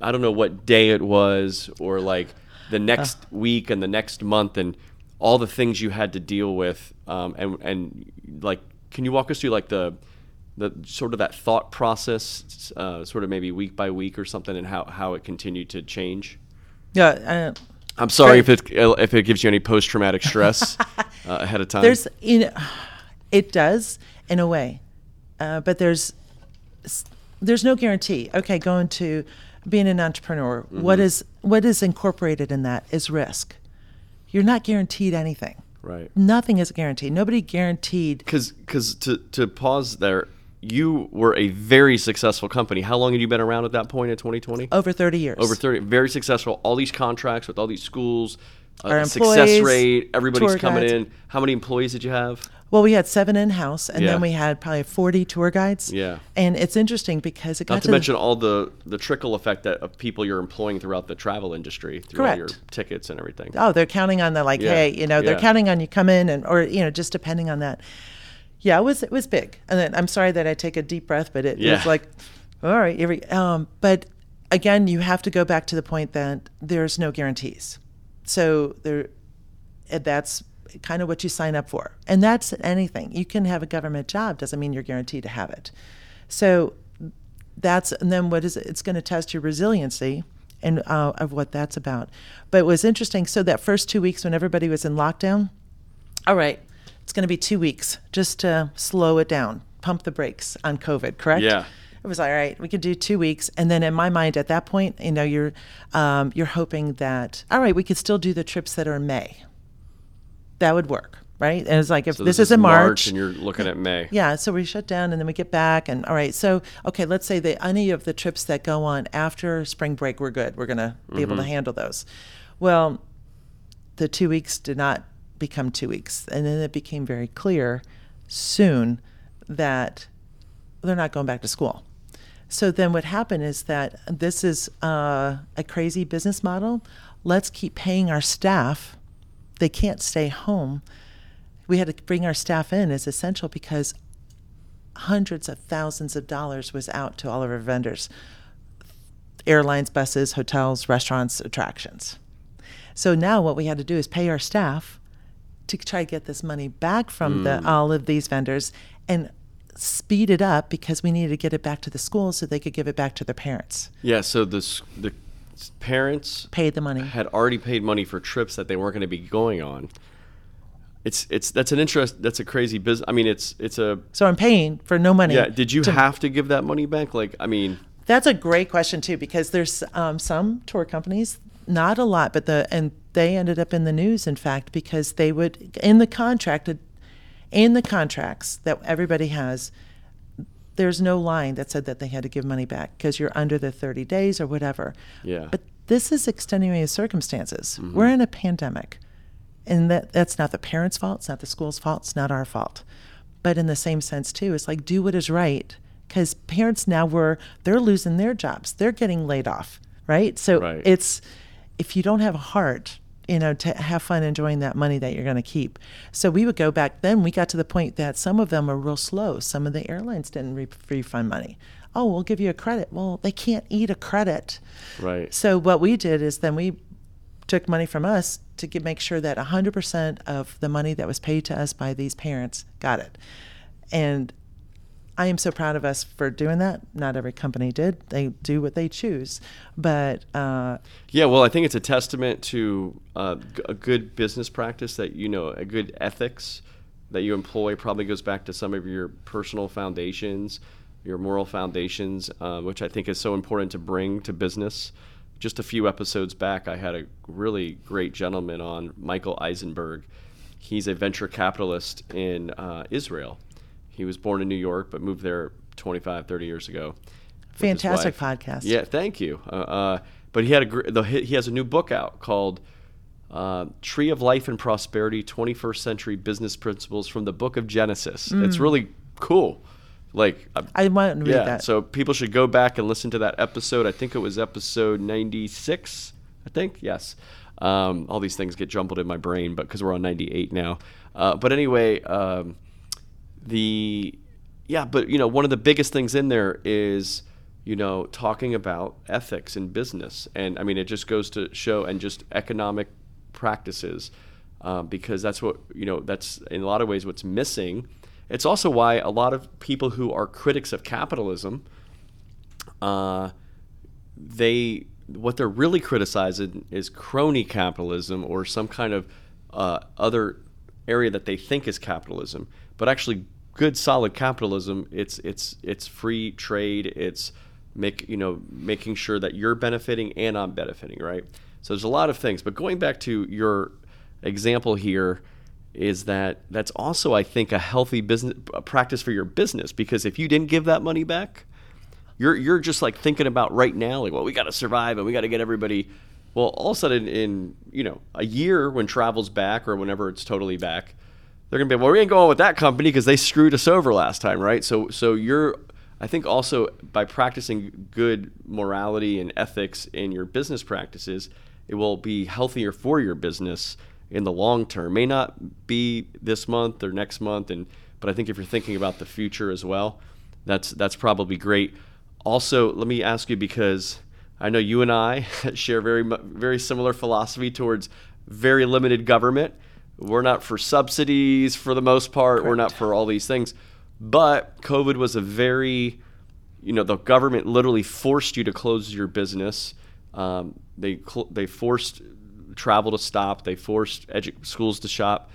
Speaker 1: I don't know what day it was, or like the next week and the next month, and all the things you had to deal with, um, and and like, can you walk us through like the the sort of that thought process, uh, sort of maybe week by week or something, and how how it continued to change?
Speaker 2: Yeah, uh,
Speaker 1: I'm sorry if it if it gives you any post traumatic stress uh, ahead of time.
Speaker 2: there's you know, it does in a way, uh, but there's there's no guarantee. Okay, going to being an entrepreneur, what is what is incorporated in that is risk. You're not guaranteed anything.
Speaker 1: right.
Speaker 2: Nothing is guaranteed. Nobody guaranteed.
Speaker 1: Because because to to pause there, you were a very successful company. How long had you been around at that point in 2020?
Speaker 2: Over 30 years.
Speaker 1: Over 30, very successful. All these contracts with all these schools, uh,
Speaker 2: Our
Speaker 1: success rate, everybody's coming
Speaker 2: guides.
Speaker 1: in. How many employees did you have?
Speaker 2: Well, we had seven in house, and
Speaker 1: Yeah.
Speaker 2: then we had probably 40 tour guides.
Speaker 1: Yeah.
Speaker 2: And it's interesting because it got
Speaker 1: Not to
Speaker 2: the-
Speaker 1: mention all the the trickle effect that of people you're employing throughout the travel industry through all your
Speaker 2: Correct.
Speaker 1: tickets and everything.
Speaker 2: oh, they're counting on the like,
Speaker 1: Yeah,
Speaker 2: hey, you know, they're
Speaker 1: yeah.
Speaker 2: counting on you come in and or you know, just depending on that. Yeah, it was it was big. And then I'm sorry that I take a deep breath, but it
Speaker 1: Yeah.
Speaker 2: was like, all right, we, um, but again, you have to go back to the point that there's no guarantees. So there, that's kind of what you sign up for, and that's anything. You can have a government job, doesn't mean you're guaranteed to have it. So that's and then what is it? It's going to test your resiliency and uh, of what that's about. But it was interesting. So that first two weeks when everybody was in lockdown, all right, it's going to be two weeks just to slow it down, pump the brakes on COVID. Correct?
Speaker 1: Yeah.
Speaker 2: It was all right. We could do two weeks, and then in my mind, at that point, you know, you're um, you're hoping that all right, we could still do the trips that are in May. That would work, right? And it's like if
Speaker 1: So
Speaker 2: this, is in March,
Speaker 1: and you're looking at May.
Speaker 2: yeah, so we shut down and then we get back and all right. So okay, let's say that any of the trips that go on after spring break we're good. We're gonna be able to handle those. Well, the two weeks did not become two weeks, and then it became very clear soon that they're not going back to school. So then what happened is that this is uh, a crazy business model. Let's keep paying our staff. They can't stay home. We had to bring our staff in as essential because hundreds of thousands of dollars was out to all of our vendors airlines, buses, hotels, restaurants, attractions. So now what we had to do is pay our staff to try to get this money back from the, mm. all of these vendors and speed it up because we needed to get it back to the schools so they could give it back to their parents.
Speaker 1: Yeah. So the the parents
Speaker 2: paid the money.
Speaker 1: had already paid money for trips that they weren't going to be going on. It's it's that's an interest. That's a crazy business. I mean, it's it's a
Speaker 2: So I'm paying for no money.
Speaker 1: yeah. Did you have to give that money back? Like, I mean,
Speaker 2: That's a great question too, because there's um, some tour companies, not a lot, but the and they ended up in the news, in fact, because they would in the contract, in the contracts that everybody has, there's no line that said that they had to give money back because you're under the 30 days or whatever.
Speaker 1: Yeah.
Speaker 2: But this is extenuating circumstances. Mm-hmm. We're in a pandemic, and that that's not the parents' fault. It's not the school's fault. It's not our fault. But in the same sense too, it's like do what is right because parents now were they're losing their jobs. They're getting laid off, right? So
Speaker 1: Right.
Speaker 2: it's if you don't have a heart you know, to have fun enjoying that money that you're going to keep. So we would go back. Then we got to the point that some of them were real slow. Some of the airlines didn't re- refund money. Oh, we'll give you a credit. Well, they can't eat a credit.
Speaker 1: Right.
Speaker 2: So what we did is then we took money from us to get, make sure that 100% of the money that was paid to us by these parents got it. And I am so proud of us for doing that. Not every company did. They do what they choose. But uh,
Speaker 1: Yeah, well, I think it's a testament to uh, a good business practice that you know, a good ethics that you employ probably goes back to some of your personal foundations, your moral foundations, uh, which I think is so important to bring to business. Just a few episodes back, I had a really great gentleman on, Michael Eisenberg. He's a venture capitalist in uh, Israel. He was born in New York, but moved there 25, 30 years ago.
Speaker 2: fantastic podcast.
Speaker 1: Yeah, thank you. Uh, uh, but he had a gr- the, he has a new book out called uh, "Tree of Life and Prosperity: 21st Century Business Principles from the Book of Genesis." It's really cool. Like, uh,
Speaker 2: I want to read
Speaker 1: yeah,
Speaker 2: that.
Speaker 1: so people should go back and listen to that episode. I think it was episode 96. I think yes. Um, all these things get jumbled in my brain, but because we're on 98 now. Uh, but anyway, um, the yeah but you know one of the biggest things in there is you know talking about ethics in business. And i mean it just goes to show and just economic practices uh, because that's what you know that's in a lot of ways what's missing. It's also why a lot of people who are critics of capitalism uh, they what they're really criticizing is crony capitalism or some kind of uh, other area that they think is capitalism, but actually good solid capitalism. It's it's it's free trade. It's make you know making sure that you're benefiting and I'm benefiting, right? So there's a lot of things. But going back to your example here is that that's also I think a healthy business a practice for your business because if you didn't give that money back, you're you're just like thinking about right now, like, well, we got to survive and we got to get everybody. Well, all of a sudden, in you know a year when travel's back or whenever it's totally back, they're gonna be well, we ain't going with that company because they screwed us over last time, right? So so you're, I think also by practicing good morality and ethics in your business practices, it will be healthier for your business in the long term. May not be this month or next month, and but I think if you're thinking about the future as well, that's that's probably great. Also, let me ask you because I know you and I share very very similar philosophy towards very limited government. We're not for subsidies for the most part. We're not for all these things. But COVID was a very, you know, the government literally forced you to close your business. Um, they cl- they forced travel to stop. They forced edu- schools to shop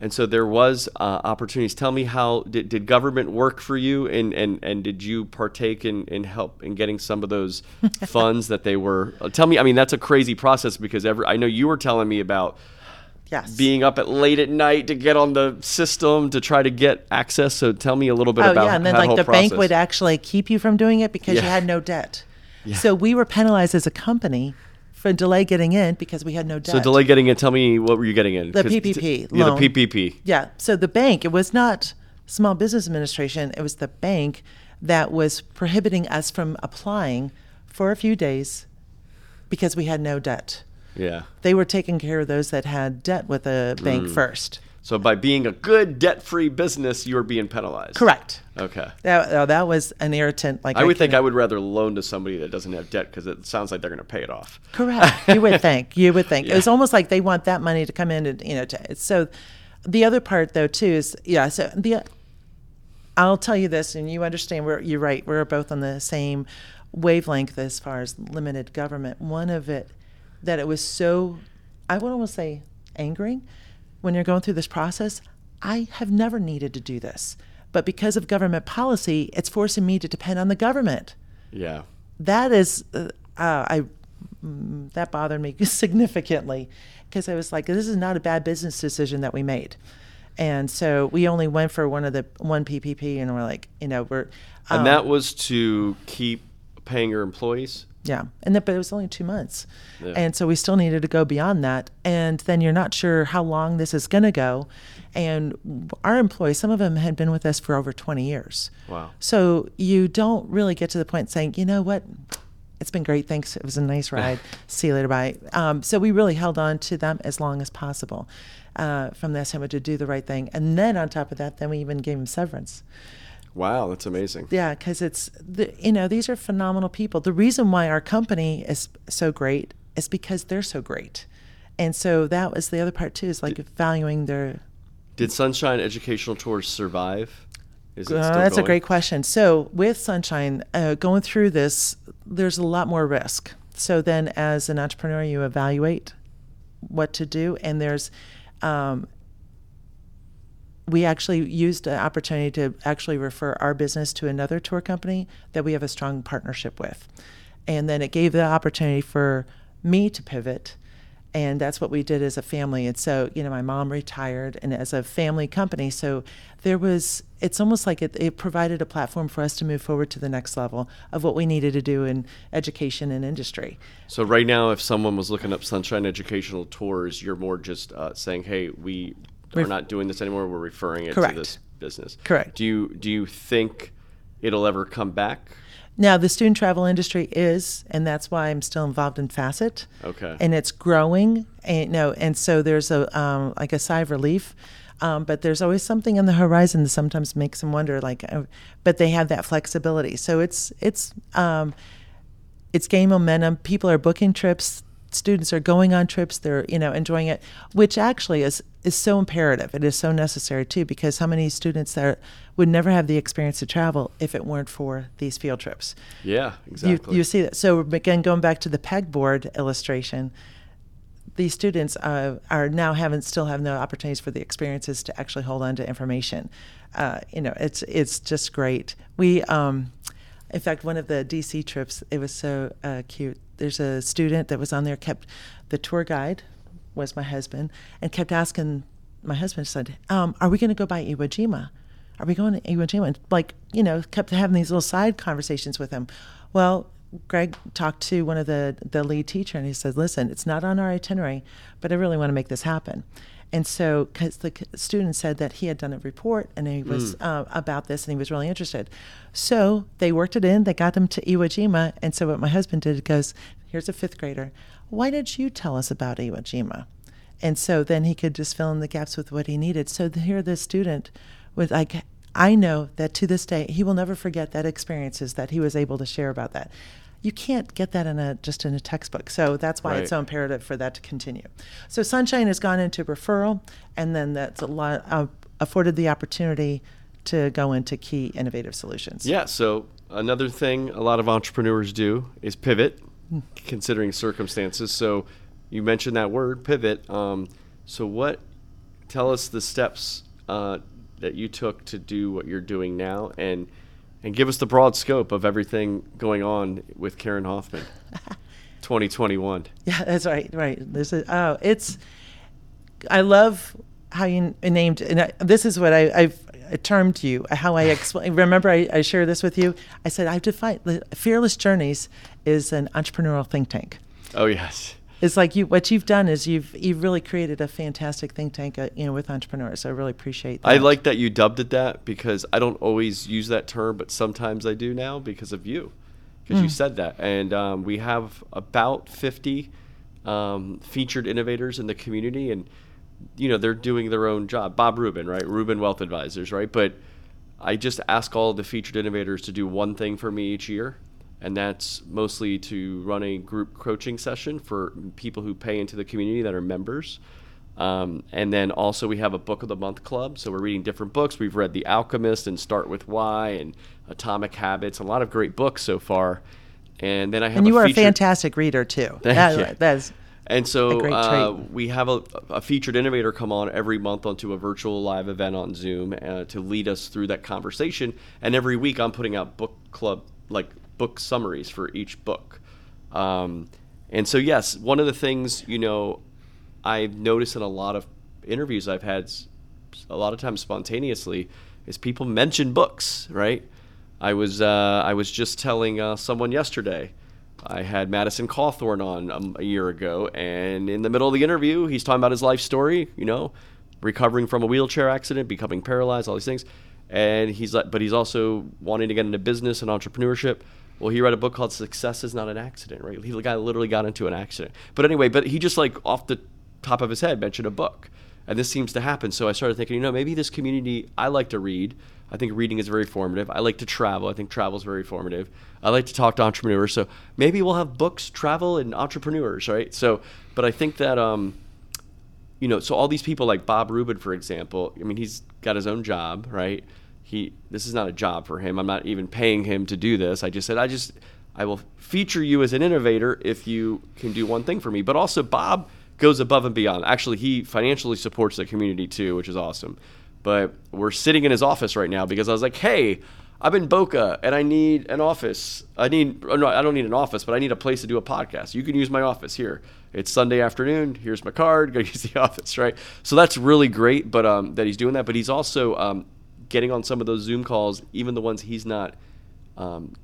Speaker 1: and so there was uh, opportunities. Tell me how did, did government work for you, and, and, and did you partake in, in help in getting some of those funds that they were? Uh, tell me, I mean that's a crazy process because every I know you were telling me about
Speaker 2: yes.
Speaker 1: being up at late at night to get on the system to try to get access. So tell me a little bit
Speaker 2: oh
Speaker 1: about
Speaker 2: yeah, and then like the
Speaker 1: process.
Speaker 2: bank would actually keep you from doing it because you had no debt. So we were penalized as a company for delay getting in because we had no debt.
Speaker 1: so delay getting in. Tell me what were you getting in?
Speaker 2: The
Speaker 1: 'Cause t-
Speaker 2: PPP
Speaker 1: Yeah, the. PPP.
Speaker 2: Yeah. So the bank, it was not Small Business Administration, it was the bank that was prohibiting us from applying for a few days because we had no debt.
Speaker 1: Yeah.
Speaker 2: They were taking care of those that had debt with a bank
Speaker 1: Mm.
Speaker 2: first.
Speaker 1: So by being a good debt-free business, you were being penalized.
Speaker 2: Correct.
Speaker 1: Okay.
Speaker 2: That, uh, that was an irritant. Like
Speaker 1: I would think I would rather loan to somebody that doesn't have debt because it sounds like they're going to pay it off.
Speaker 2: Correct. You would think. You would think.
Speaker 1: Yeah.
Speaker 2: It was almost like they want that money to come in and you know. To, so, the other part though too is yeah. So the I'll tell you this, and you understand. We're you're right. We're both on the same wavelength as far as limited government. One of it that it was so I would almost say angering when you're going through this process. I have never needed to do this, but because of government policy, it's forcing me to depend on the government
Speaker 1: Yeah.
Speaker 2: that is uh, uh, I mm, that bothered me significantly because I was like, this is not a bad business decision that we made, and so we only went for one of the one PPP, and we're like, you know, we're um,
Speaker 1: And that was to keep paying your employees.
Speaker 2: Yeah, and then, but it was only two months,
Speaker 1: Yeah.
Speaker 2: and so we still needed to go beyond that, and then you're not sure how long this is going to go, and our employees, some of them had been with us for over 20 years.
Speaker 1: Wow.
Speaker 2: So you don't really get to the point saying, you know what, It's been great. Thanks. It was a nice ride. See you later. Bye. Um, so we really held on to them as long as possible uh, from that standpoint to do the right thing. And then on top of that, then we even gave them severance.
Speaker 1: Wow, that's amazing.
Speaker 2: Yeah, because it's the, you know these are phenomenal people. The reason why our company is so great is because they're so great, and so that was the other part too. Is like valuing their.
Speaker 1: Did Sonshine Educational Tours survive? Is it
Speaker 2: Uh,
Speaker 1: still
Speaker 2: that's a great question. So with Sonshine, uh, going through this, there's a lot more risk. So then, as an entrepreneur, you evaluate what to do, and there's. Um, we actually used an opportunity to actually refer our business to another tour company that we have a strong partnership with. And then it gave the opportunity for me to pivot. And that's what we did as a family. And so, you know, my mom retired and as a family company. So there was, it's almost like it, it provided a platform for us to move forward to the next level of what we needed to do in education and industry.
Speaker 1: So right now, if someone was looking up Sonshine Educational Tours, you're more just uh, saying, "Hey, we are not doing this anymore. We're referring it
Speaker 2: Correct.
Speaker 1: to this business."
Speaker 2: Correct.
Speaker 1: Do you do you think it'll ever come back?
Speaker 2: Now, the student travel industry is, and that's why I'm still involved in Facet.
Speaker 1: Okay.
Speaker 2: And it's growing, and no, and so there's a um, like a sigh of relief. Um, but there's always something on the horizon that sometimes makes them wonder, like, uh, but they have that flexibility. So it's it's um, it's gain momentum. People are booking trips. Students are going on trips. They're you know enjoying it, which actually is is so imperative. It is so necessary too, because how many students that would never have the experience to travel if it weren't for these field trips?
Speaker 1: Yeah,
Speaker 2: You,
Speaker 1: exactly.
Speaker 2: you see that. So again, going back to the pegboard illustration, these students uh, are now having still have no opportunities for the experiences to actually hold on to information. Uh, you know, it's it's just great. We, um, in fact, one of the DC trips, it was so uh, cute. There's a student that was on there. Kept the tour guide was my husband, and kept asking my husband said, um, "Are we going to go by Iwo Jima? Are we going to Iwo Jima?" And like you know, kept having these little side conversations with him. Well, Greg talked to one of the the lead teacher, and he said, "Listen, it's not on our itinerary, but I really want to make this happen." And so, because the student said that he had done a report and he was uh, about this, and he was really interested, so they worked it in. They got them to Iwo Jima, and so what my husband did goes, "Here's a fifth grader. Why didn't you tell us about Iwo Jima?" And so then he could just fill in the gaps with what he needed. So here, this student was like, I know that to this day he will never forget that experiences that he was able to share about that. You can't get that in a just in a textbook. So that's why
Speaker 1: Right.
Speaker 2: it's so imperative for that to continue. So Sonshine has gone into referral, and then that's a lot uh, afforded the opportunity to go into key innovative solutions.
Speaker 1: Yeah. So another thing a lot of entrepreneurs do is pivot,
Speaker 2: Hmm.
Speaker 1: considering circumstances. So you mentioned that word pivot. Um, so what? Tell us the steps uh, that you took to do what you're doing now, and and give us the broad scope of everything going on with Karen Hoffman, 2021.
Speaker 2: Yeah, that's right. Right. This is oh, it's. I love how you named, and I, this is what I, I've termed you. How I explain. Remember, I, I shared this with you. I said I've defined the Fearless Journeys is an entrepreneurial think tank.
Speaker 1: Oh yes.
Speaker 2: It's like you. What you've done is you've you've really created a fantastic think tank, uh, you know, with entrepreneurs. So I really appreciate. that.
Speaker 1: I like that you dubbed it that because I don't always use that term, but sometimes I do now because of you, because you
Speaker 2: Mm.
Speaker 1: said that. And um, we have about 50 um, featured innovators in the community, and you know they're doing their own job. Bob Rubin, right? Rubin Wealth Advisors, right? But I just ask all the featured innovators to do one thing for me each year, and that's mostly to run a group coaching session for people who pay into the community that are members. Um, and then also we have a book of the month club. So we're reading different books. We've read The Alchemist and Start with Why and Atomic Habits. A lot of great books so far. And then I have
Speaker 2: and you
Speaker 1: a
Speaker 2: are
Speaker 1: featured-
Speaker 2: a fantastic reader too.
Speaker 1: Thank
Speaker 2: That-
Speaker 1: you.
Speaker 2: That's
Speaker 1: and so uh, we have a, a featured innovator come on every month onto a virtual live event on Zoom uh, to lead us through that conversation. And every week I'm putting out book club, like book summaries for each book. Um, and so, yes, one of the things, you know, I've noticed in a lot of interviews I've had, a lot of times spontaneously, is people mention books, right? I was uh, I was just telling uh, someone yesterday. I had Madison Cawthorn on um, a year ago, and in the middle of the interview, he's talking about his life story. You know, recovering from a wheelchair accident, becoming paralyzed, all these things, and he's like, but he's also wanting to get into business and entrepreneurship. Well, he read a book called Success is Not an Accident, right? He guy literally got into an accident. But anyway, but he just like off the top of his head mentioned a book. And this seems to happen. So I started thinking, you know, maybe this community, I like to read. I think reading is very formative. I like to travel. I think travel is very formative. I like to talk to entrepreneurs. So maybe we'll have books, travel, and entrepreneurs, right? So, but I think that, um, you know, so all these people like Bob Rubin, for example, I mean, he's got his own job, right? He, this is not a job for him. I'm not even paying him to do this. I just said, I just, I will feature you as an innovator if you can do one thing for me. But also, Bob goes above and beyond. Actually, he financially supports the community too, which is awesome. But we're sitting in his office right now because I was like, hey, I'm in Boca and I need an office. I need, no, I don't need an office, but I need a place to do a podcast. You can use my office here. It's Sunday afternoon. Here's my card. Go use the office, right? So that's really great, but um, that he's doing that. But he's also um, getting on some of those Zoom calls, even the ones he's not um,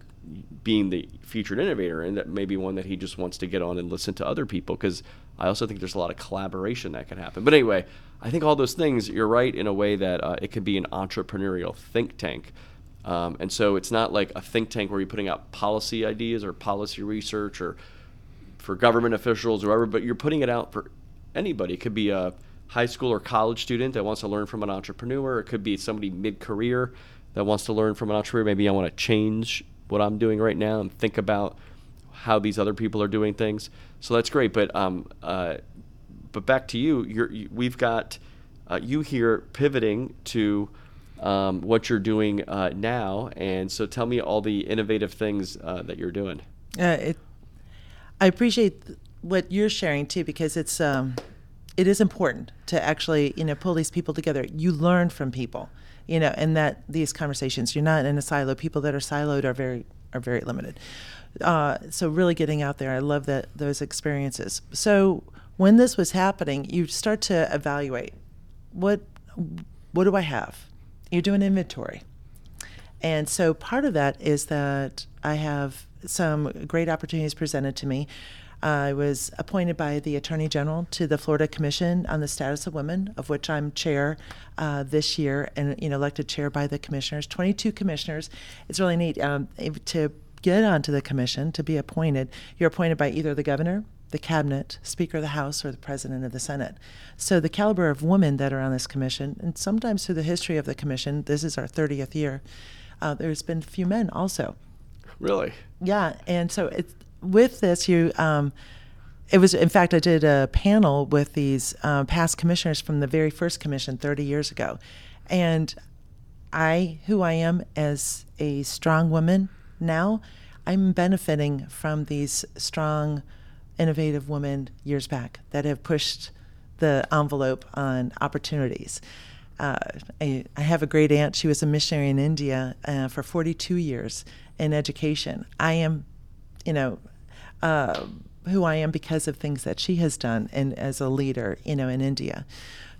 Speaker 1: being the featured innovator and that maybe one that he just wants to get on and listen to other people because I also think there's a lot of collaboration that can happen. But anyway, I think all those things you're right in a way that uh, it can be an entrepreneurial think tank. Um, and so it's not like a think tank where you're putting out policy ideas or policy research or for government officials or whatever, but you're putting it out for anybody. It could be a high school or college student that wants to learn from an entrepreneur. It could be somebody mid-career that wants to learn from an entrepreneur. Maybe I want to change what I'm doing right now and think about how these other people are doing things. So that's great. But um, uh, but back to you. You're, you we've got uh, you here pivoting to um, what you're doing uh, now, and so tell me all the innovative things uh, that you're doing.
Speaker 2: Uh, it, I appreciate what you're sharing too because it's um, it is important to actually you know pull these people together. You learn from people you know, and that these conversations, you're not in a silo. People that are siloed are very are very limited. Uh, so really getting out there, I love that those experiences. So when this was happening, you start to evaluate what what do I have? You do an inventory. And so part of that is that I have some great opportunities presented to me I was appointed by the Attorney General to the Florida Commission on the Status of Women, of which I'm chair uh, this year, and you know elected chair by the commissioners. 22 commissioners. It's really neat um, to get onto the commission to be appointed. You're appointed by either the governor, the cabinet, Speaker of the House, or the President of the Senate. So the caliber of women that are on this commission, and sometimes through the history of the commission, this is our 30th year. Uh, there's been few men also.
Speaker 1: Really?
Speaker 2: Yeah, and so it's with this, you. Um, it was, in fact, I did a panel with these uh, past commissioners from the very first commission 30 years ago. And I, who I am as a strong woman now, I'm benefiting from these strong, innovative women years back that have pushed the envelope on opportunities. Uh, I, I, have a great aunt. She was a missionary in India uh, for 42 years in education. I am you know, uh, who I am because of things that she has done and as a leader, you know, in India.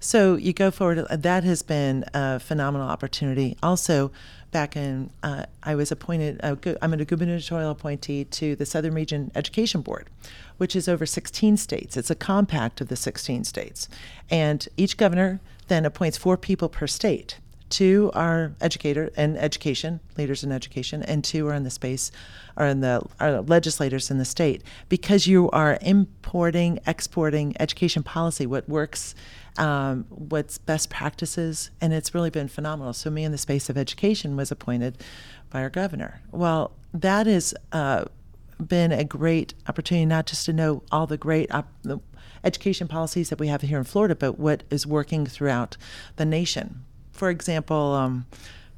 Speaker 2: So you go forward. Uh, that has been a phenomenal opportunity. Also, back in, uh, I was appointed. I'm a gubernatorial appointee to the Southern Region Education Board, which is over 16 states. It's a compact of the 16 states, and each governor then appoints four people per state. Two are educator and education leaders in education, and two are in the space, are in the are legislators in the state. Because you are importing, exporting education policy, what works, um, what's best practices, and it's really been phenomenal. So me in the space of education was appointed by our governor. Well, that has uh, been a great opportunity, not just to know all the great op- the education policies that we have here in Florida, but what is working throughout the nation for example, um,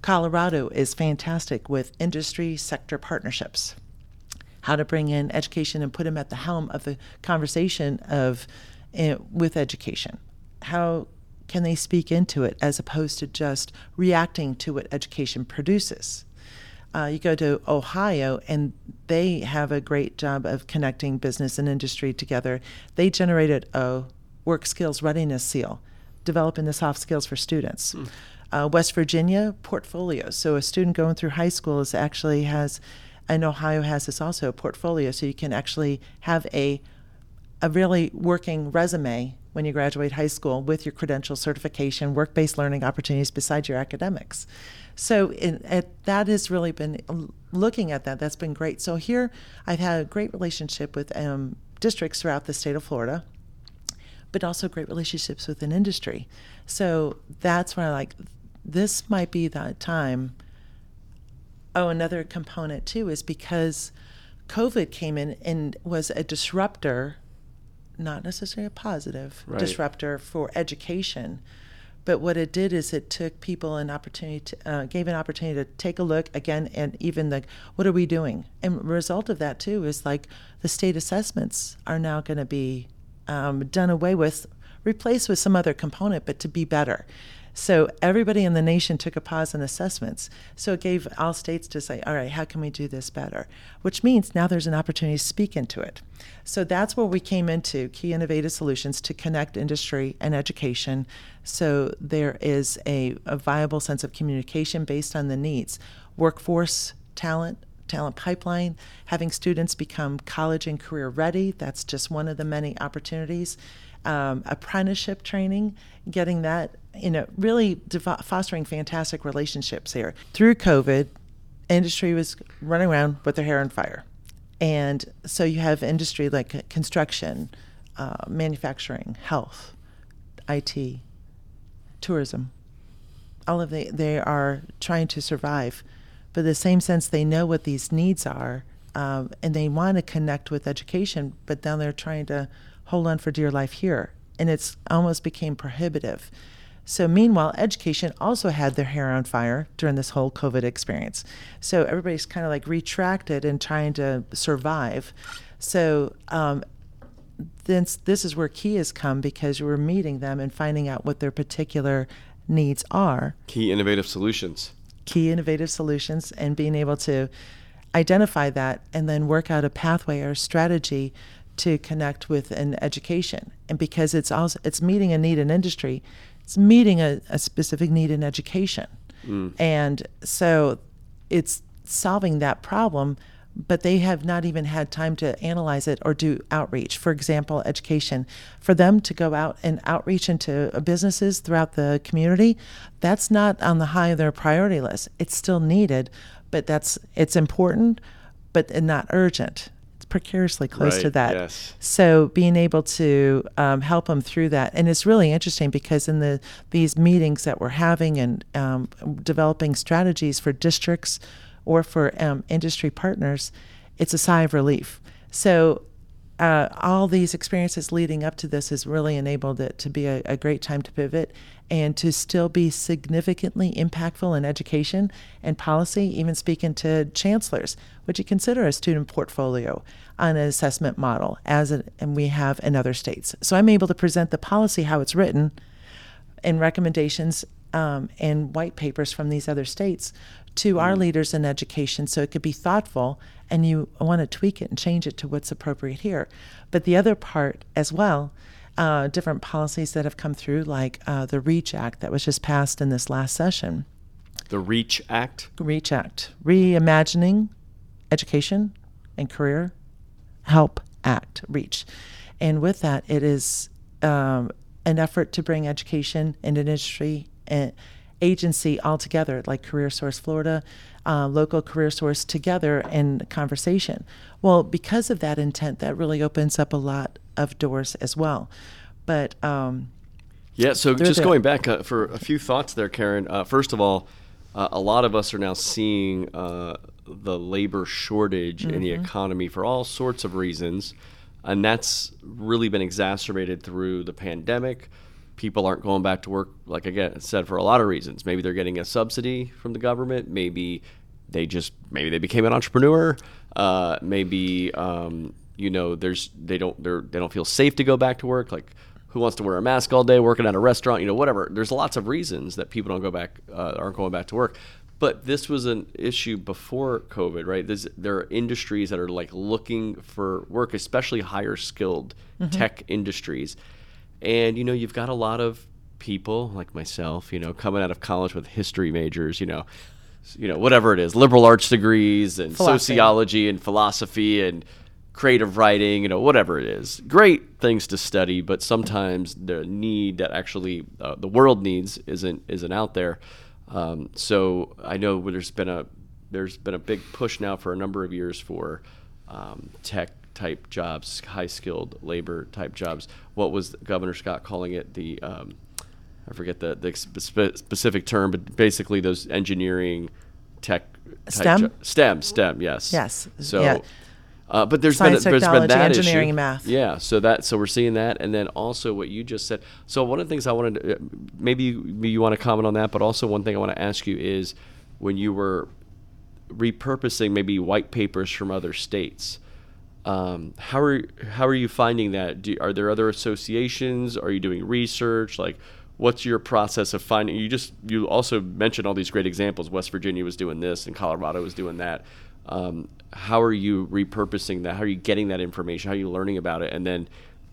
Speaker 2: Colorado is fantastic with industry sector partnerships. How to bring in education and put them at the helm of the conversation of uh, with education. How can they speak into it as opposed to just reacting to what education produces? Uh, you go to Ohio, and they have a great job of connecting business and industry together. They generated a work skills readiness seal developing the soft skills for students. Hmm. Uh, West Virginia portfolios. So a student going through high school is actually has, and Ohio has this also a portfolio. So you can actually have a a really working resume when you graduate high school with your credential certification, work based learning opportunities besides your academics. So in, it, that has really been looking at that. That's been great. So here I've had a great relationship with um, districts throughout the state of Florida, but also great relationships within industry. So that's where I like this might be that time. Oh, another component too is because COVID came in and was a disruptor, not necessarily a positive right. disruptor for education. But what it did is it took people an opportunity, to, uh, gave an opportunity to take a look again, and even the what are we doing? And result of that too is like the state assessments are now going to be um, done away with, replaced with some other component, but to be better. So everybody in the nation took a pause in assessments. So it gave all states to say, all right, how can we do this better? Which means now there's an opportunity to speak into it. So that's where we came into Key Innovative Solutions to connect industry and education. So there is a, a viable sense of communication based on the needs. Workforce, talent, talent pipeline, having students become college and career ready. That's just one of the many opportunities. Um, apprenticeship training, getting that you know, really fostering fantastic relationships here. Through COVID, industry was running around with their hair on fire. And so you have industry like construction, uh, manufacturing, health, IT, tourism. All of they they are trying to survive, but the same sense they know what these needs are, um, and they want to connect with education, but then they're trying to hold on for dear life here, and it's almost became prohibitive. So, meanwhile, education also had their hair on fire during this whole COVID experience. So, everybody's kind of like retracted and trying to survive. So, um, this, this is where Key has come because we're meeting them and finding out what their particular needs are.
Speaker 1: Key innovative solutions.
Speaker 2: Key innovative solutions and being able to identify that and then work out a pathway or a strategy to connect with an education. And because it's also it's meeting a need in industry, it's meeting a, a specific need in education. Mm. And so it's solving that problem, but they have not even had time to analyze it or do outreach. For example, education. For them to go out and outreach into businesses throughout the community, that's not on the high of their priority list. It's still needed, but that's it's important, but not urgent It's precariously close
Speaker 1: right,
Speaker 2: to that.
Speaker 1: Yes.
Speaker 2: So being able to um, help them through that, and it's really interesting because in the these meetings that we're having and um, developing strategies for districts or for um, industry partners, it's a sigh of relief. So uh, all these experiences leading up to this has really enabled it to be a, a, great time to pivot and to still be significantly impactful in education and policy, even speaking to chancellors. Would you consider a student portfolio on an assessment model as and we have in other states? So I'm able to present the policy how it's written and recommendations um, and white papers from these other states to our mm. leaders in education so it could be thoughtful and you want to tweak it and change it to what's appropriate here. But the other part as well, uh, different policies that have come through, like uh, the REACH Act that was just passed in this last session.
Speaker 1: The REACH Act?
Speaker 2: REACH Act, Reimagining Education and Career Help Act, REACH. And with that, it is um, an effort to bring education and industry agency all together, like Career Source Florida, uh, local career source together in conversation. Well, because of that intent, that really opens up a lot of doors as well. But um,
Speaker 1: yeah, so just going back uh, for a few thoughts there, Karin. Uh, first of all, uh, a lot of us are now seeing uh, the labor shortage mm-hmm. in the mm-hmm. economy for all sorts of reasons, and that's really been exacerbated through the pandemic people aren't going back to work like again I said for a lot of reasons. Maybe they're getting a subsidy from the government. Maybe they just maybe they became an entrepreneur. Uh, maybe um, you know there's they don't they're, they don't feel safe to go back to work. Like who wants to wear a mask all day working at a restaurant? You know whatever. There's lots of reasons that people don't go back uh, aren't going back to work. But this was an issue before covid right? There's, there are industries that are like looking for work especially higher skilled mm-hmm. tech industries and you know, you've got a lot of people like myself, you know, coming out of college with history majors, you know, you know, whatever it is, liberal arts degrees and philosophy. sociology and philosophy and creative writing, you know, whatever it is. Great things to study, but sometimes the need that actually uh, the world needs isn't isn't out there. Um, so I know there's been a there's been a big push now for a number of years for um, tech type jobs, high skilled labor type jobs. What was Governor Scott calling it? The um, I forget the the spe- specific term, but basically those engineering tech
Speaker 2: STEM?
Speaker 1: jo- STEM STEM yes
Speaker 2: Yes.
Speaker 1: so.
Speaker 2: Yeah.
Speaker 1: Uh, but there's
Speaker 2: Science,
Speaker 1: been there's been that
Speaker 2: engineering,
Speaker 1: issue.
Speaker 2: and math.
Speaker 1: Yeah, so that so we're seeing that, and then also what you just said. So one of the things I wanted, to, uh, maybe you, maybe you want to comment on that, but also one thing I want to ask you is when you were repurposing maybe white papers from other states. Um, how are how are you finding that? Do, are there other associations? Are you doing research? Like, what's your process of finding? You just you also mentioned all these great examples. West Virginia was doing this, and Colorado was doing that. Um, how are you repurposing that? How are you getting that information? How are you learning about it, and then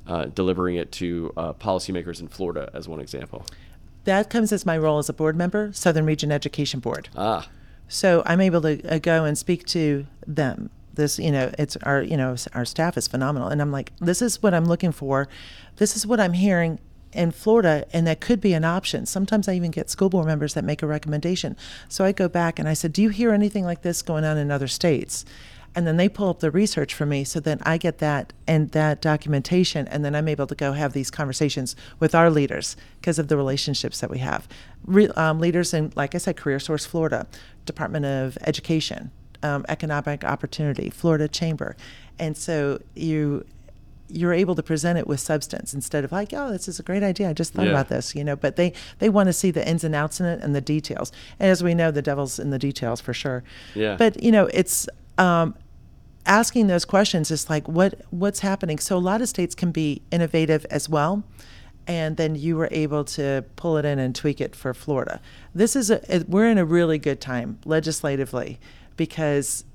Speaker 1: uh, delivering it to uh, policymakers in Florida, as one example?
Speaker 2: That comes as my role as a board member, Southern Region Education Board.
Speaker 1: Ah,
Speaker 2: So I'm able to uh, go and speak to them. This, you know, it's our, you know, our staff is phenomenal, and I'm like, this is what I'm looking for. This is what I'm hearing in Florida, and that could be an option. Sometimes I even get school board members that make a recommendation. So I go back and I said, do you hear anything like this going on in other states? And then they pull up the research for me, so then I get that and that documentation, and then I'm able to go have these conversations with our leaders because of the relationships that we have. Re- um, leaders in, like I said, Career Source Florida, Department of Education, um, Economic Opportunity, Florida Chamber, and so you you're able to present it with substance instead of like, oh, this is a great idea. I just thought
Speaker 1: Yeah.
Speaker 2: about this, you know. But they they want to see the ins and outs in it and the details. And as we know, the devil's in the details for sure.
Speaker 1: Yeah.
Speaker 2: But you know, it's um, asking those questions is like, what what's happening? So a lot of states can be innovative as well. And then you were able to pull it in and tweak it for Florida. This is a we're in a really good time legislatively because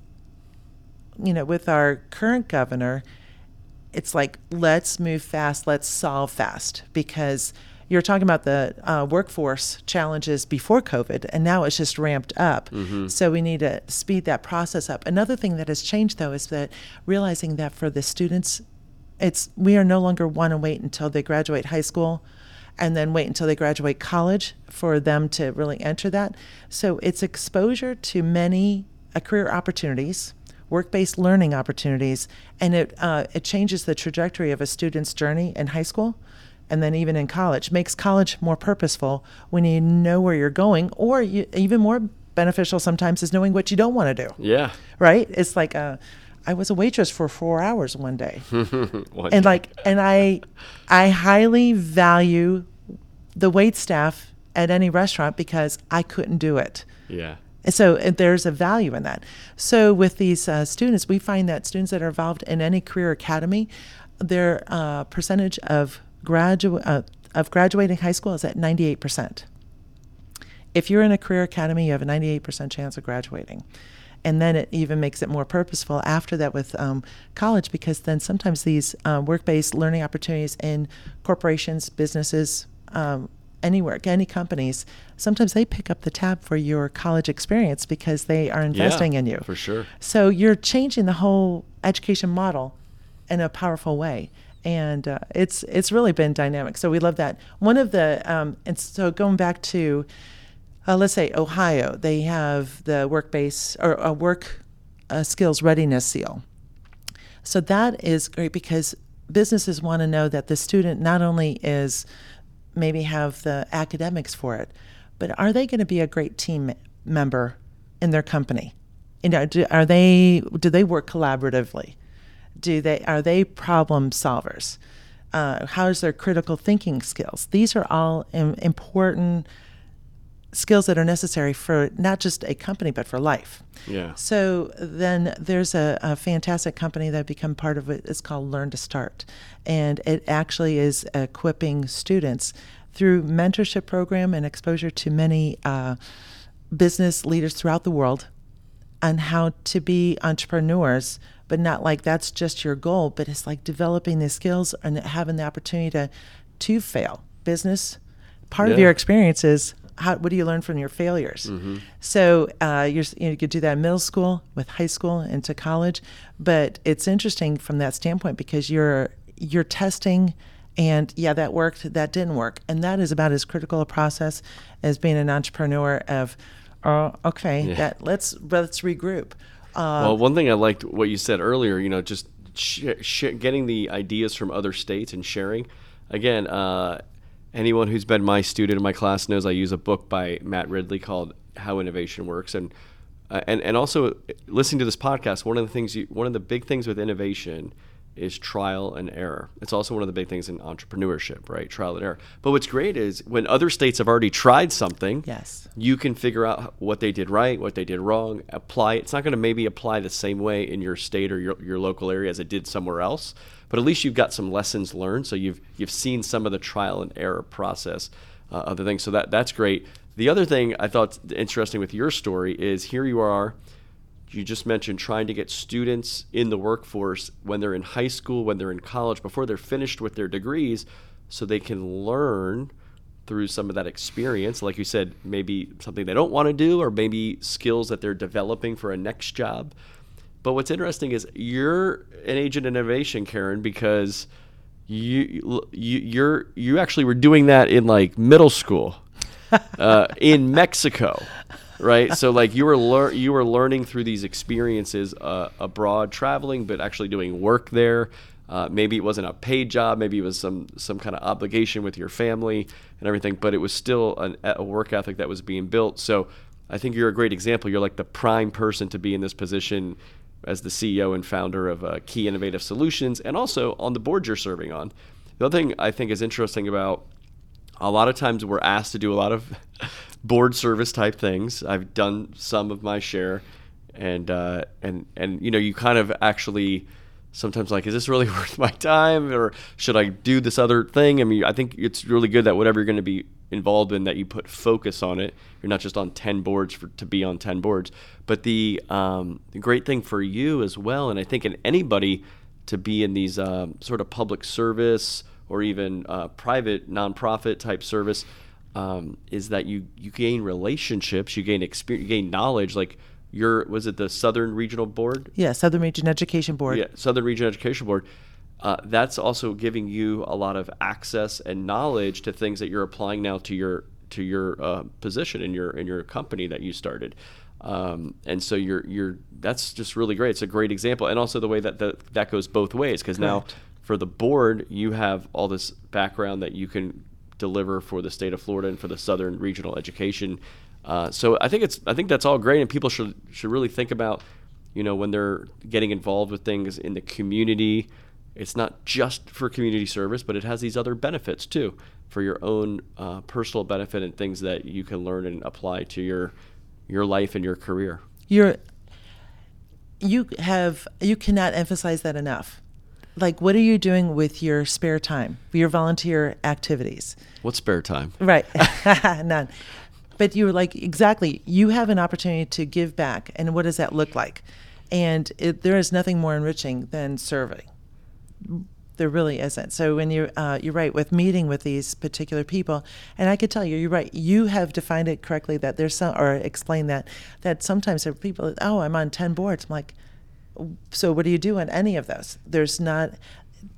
Speaker 2: you know, with our current governor, it's like let's move fast, let's solve fast because you're talking about the uh, workforce challenges before COVID, and now it's just ramped up. So we need to speed that process up. Another thing that has changed though is that realizing that for the students, it's we are no longer want to wait until they graduate high school and then wait until they graduate college for them to really enter that. So it's exposure to many career opportunities, work-based learning opportunities, and it uh, it changes the trajectory of a student's journey in high school, and then even in college. Makes college more purposeful when you know where you're going, or you, even more beneficial sometimes is knowing what you don't want to do.
Speaker 1: yeah.
Speaker 2: Right? It's like uh, I was a waitress for four hours one day
Speaker 1: One
Speaker 2: and like and i i highly value the wait staff at any restaurant because i couldn't do it
Speaker 1: yeah.
Speaker 2: And so uh, there's a value in that so with these uh, students we find that students that are involved in any career academy their uh, percentage of graduate uh, of graduating high school is at 98% if you're in a career academy, you have a 98% chance of graduating. And then it even makes it more purposeful after that with um, college because then sometimes these uh, work based learning opportunities in corporations, businesses, um, anywhere, any companies, sometimes they pick up the tab for your college experience because they are investing
Speaker 1: yeah,
Speaker 2: in you.
Speaker 1: for sure.
Speaker 2: So you're changing the whole education model in a powerful way, and uh, it's it's really been dynamic. So we love that. One of the um, and so going back to uh, let's say Ohio, they have the work base or a work uh, skills readiness seal. So that is great because businesses want to know that the student not only is maybe have the academics for it, but are they going to be a great team member in their company? You know, do, are they do they work collaboratively? Do they are they problem solvers? Uh, how's their critical thinking skills? These are all im- important skills that are necessary for not just a company but for life.
Speaker 1: Yeah.
Speaker 2: So then there's a, a fantastic company that i become part of it. It's called Learn to Start, and it actually is equipping students through mentorship program and exposure to many uh, business leaders throughout the world on how to be entrepreneurs, but not like that's just your goal, but it's like developing the skills and having the opportunity to to fail. Business part of your experience is how, what do you learn from your failures? So uh, you're, you, know, you could do that in middle school, with high school, into college. But it's interesting from that standpoint because you're you're testing, and yeah, that worked, that didn't work, and that is about as critical a process as being an entrepreneur. Of, oh, okay, that let's let's regroup. Uh,
Speaker 1: Well, one thing I liked what you said earlier, you know, just sh- sh- getting the ideas from other states and sharing. Again, uh, anyone who's been my student in my class knows I use a book by Matt Ridley called How Innovation Works, and uh, and and also listening to this podcast. One of the things, you, one of the big things with innovation is trial and error. It's also one of the big things in entrepreneurship, right? Trial and error. But what's great is when other states have already tried something,
Speaker 2: Yes.
Speaker 1: you can figure out what they did right, what they did wrong, apply. It's not going to maybe apply the same way in your state or your, your local area as it did somewhere else, but at least you've got some lessons learned. So you've you've seen some of the trial and error process uh, of the things. So that that's great. The other thing I thought interesting with your story is here you are. You just mentioned trying to get students in the workforce when they're in high school, when they're in college, before they're finished with their degrees, so they can learn through some of that experience. Like you said, maybe something they don't want to do, or maybe skills that they're developing for a next job. But what's interesting is you're an agent of innovation, Karin, because you you you're you actually were doing that in like middle school uh, in Mexico, right? So like you were lear- you were learning through these experiences uh, abroad, traveling, but actually doing work there. Uh, maybe it wasn't a paid job, maybe it was some some kind of obligation with your family and everything, but it was still an, a work ethic that was being built. So I think you're a great example. You're like the prime person to be in this position as the CEO and founder of uh, Key Innovative Solutions, and also on the board you're serving on. The other thing I think is interesting about a lot of times we're asked to do a lot of board service type things. I've done some of my share, and uh, and and you know you kind of actually sometimes like is this really worth my time or should I do this other thing? I mean I think it's really good that whatever you're going to be involved in that you put focus on it. You're not just on ten boards for to be on ten boards, but the um, the great thing for you as well, and I think in anybody to be in these um, sort of public service or even uh, private nonprofit type service um, is that you you gain relationships, you gain experience, you gain knowledge. Like your was it the Southern Regional Board?
Speaker 2: Yeah, Southern Region Education Board.
Speaker 1: Yeah, Southern Region Education Board. Uh, that's also giving you a lot of access and knowledge to things that you're applying now to your to your uh, position in your in your company that you started. Um, and so you're you're that's just really great. It's a great example, and also the way that the, that goes both ways because now for the board you have all this background that you can deliver for the state of Florida and for the Southern Regional Education. Uh, so I think it's I think that's all great, and people should should really think about you know when they're getting involved with things in the community. It's not just for community service, but it has these other benefits too for your own uh, personal benefit and things that you can learn and apply to your your life and your career.
Speaker 2: You're you have you cannot emphasize that enough. Like what are you doing with your spare time? Your volunteer activities?
Speaker 1: What spare time?
Speaker 2: Right. None. But you're like, exactly, you have an opportunity to give back. And what does that look like? And it, there is nothing more enriching than serving. There really isn't. So when you're, uh, you're right, with meeting with these particular people, and I could tell you, you're right, you have defined it correctly that there's some, or explained that, that sometimes there are people, oh, I'm on 10 boards. I'm like, so what do you do on any of those? There's not,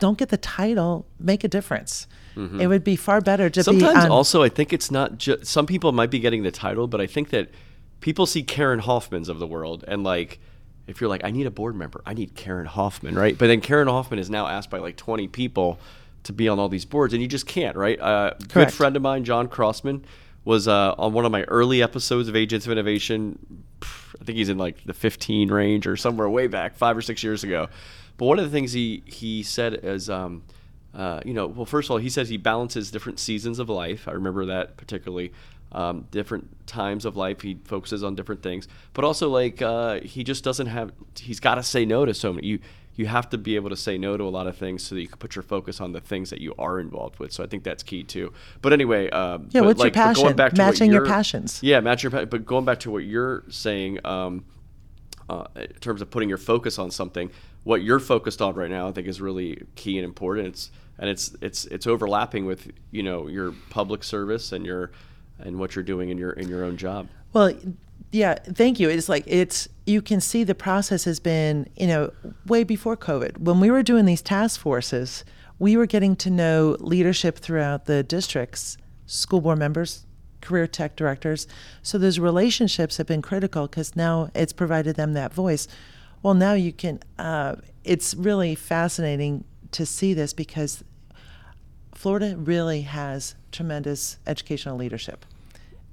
Speaker 2: don't get the title, make a difference. It would be far better to be
Speaker 1: Sometimes also I think it's not just some people might be getting the title, but I think that people see Karin Hoffman's of the world and like if you're like I need a board member, I need Karin Hoffman, right? But then Karin Hoffman is now asked by like 20 people to be on all these boards and you just can't, right? Uh, good friend of mine, John Crossman, was uh, on one of my early episodes of Agents of Innovation. I think he's in like the 15 range or somewhere way back, five or six years ago. But one of the things he he said is, um, uh, you know, well, first of all, he says he balances different seasons of life. I remember that particularly. Um, different times of life, he focuses on different things, but also like uh, he just doesn't have. He's got to say no to so many. You you have to be able to say no to a lot of things so that you can put your focus on the things that you are involved with. So I think that's key too. But anyway, um,
Speaker 2: Yeah,
Speaker 1: but
Speaker 2: what's your
Speaker 1: like, going
Speaker 2: passion?
Speaker 1: back to
Speaker 2: Matching your passions.
Speaker 1: Yeah, match your. But going back to what you're saying, um, uh, in terms of putting your focus on something, what you're focused on right now, I think is really key and important. It's and it's it's it's overlapping with you know your public service and your and what you're doing in your in your own job.
Speaker 2: Well, yeah, thank you. It's like it's you can see the process has been, you know, way before COVID. When we were doing these task forces, we were getting to know leadership throughout the districts, school board members, career tech directors. So those relationships have been critical because now it's provided them that voice. Well, now you can. Uh, it's really fascinating to see this because Florida really has tremendous educational leadership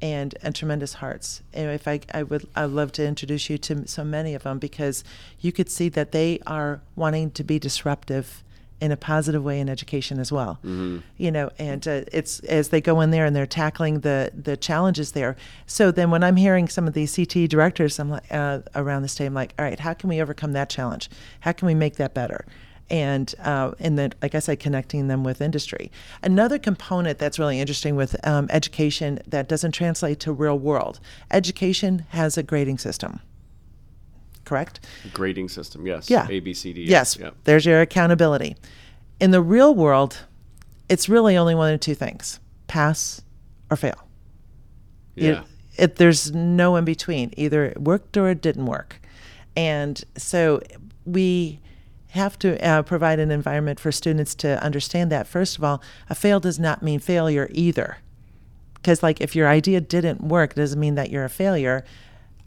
Speaker 2: and and tremendous hearts. And if I I would I'd love to introduce you to so many of them because you could see that they are wanting to be disruptive in a positive way in education as well. Mm-hmm. You know, and uh, it's as they go in there and they're tackling the the challenges there. So then when I'm hearing some of these CTE directors, I'm like uh, around the state, I'm like, all right, how can we overcome that challenge? How can we make that better? and uh, and then, like I said, connecting them with industry. Another component that's really interesting with um, education that doesn't translate to real world. Education has a grading system. Correct.
Speaker 1: Grading system, yes.
Speaker 2: Yeah.
Speaker 1: A B C D.
Speaker 2: Yes. Yeah. There's your accountability. In the real world, it's really only one of two things: pass or fail.
Speaker 1: Yeah.
Speaker 2: It, it, there's no in between. Either it worked or it didn't work, and so we have to uh, provide an environment for students to understand that first of all a fail does not mean failure either because like if your idea didn't work it doesn't mean that you're a failure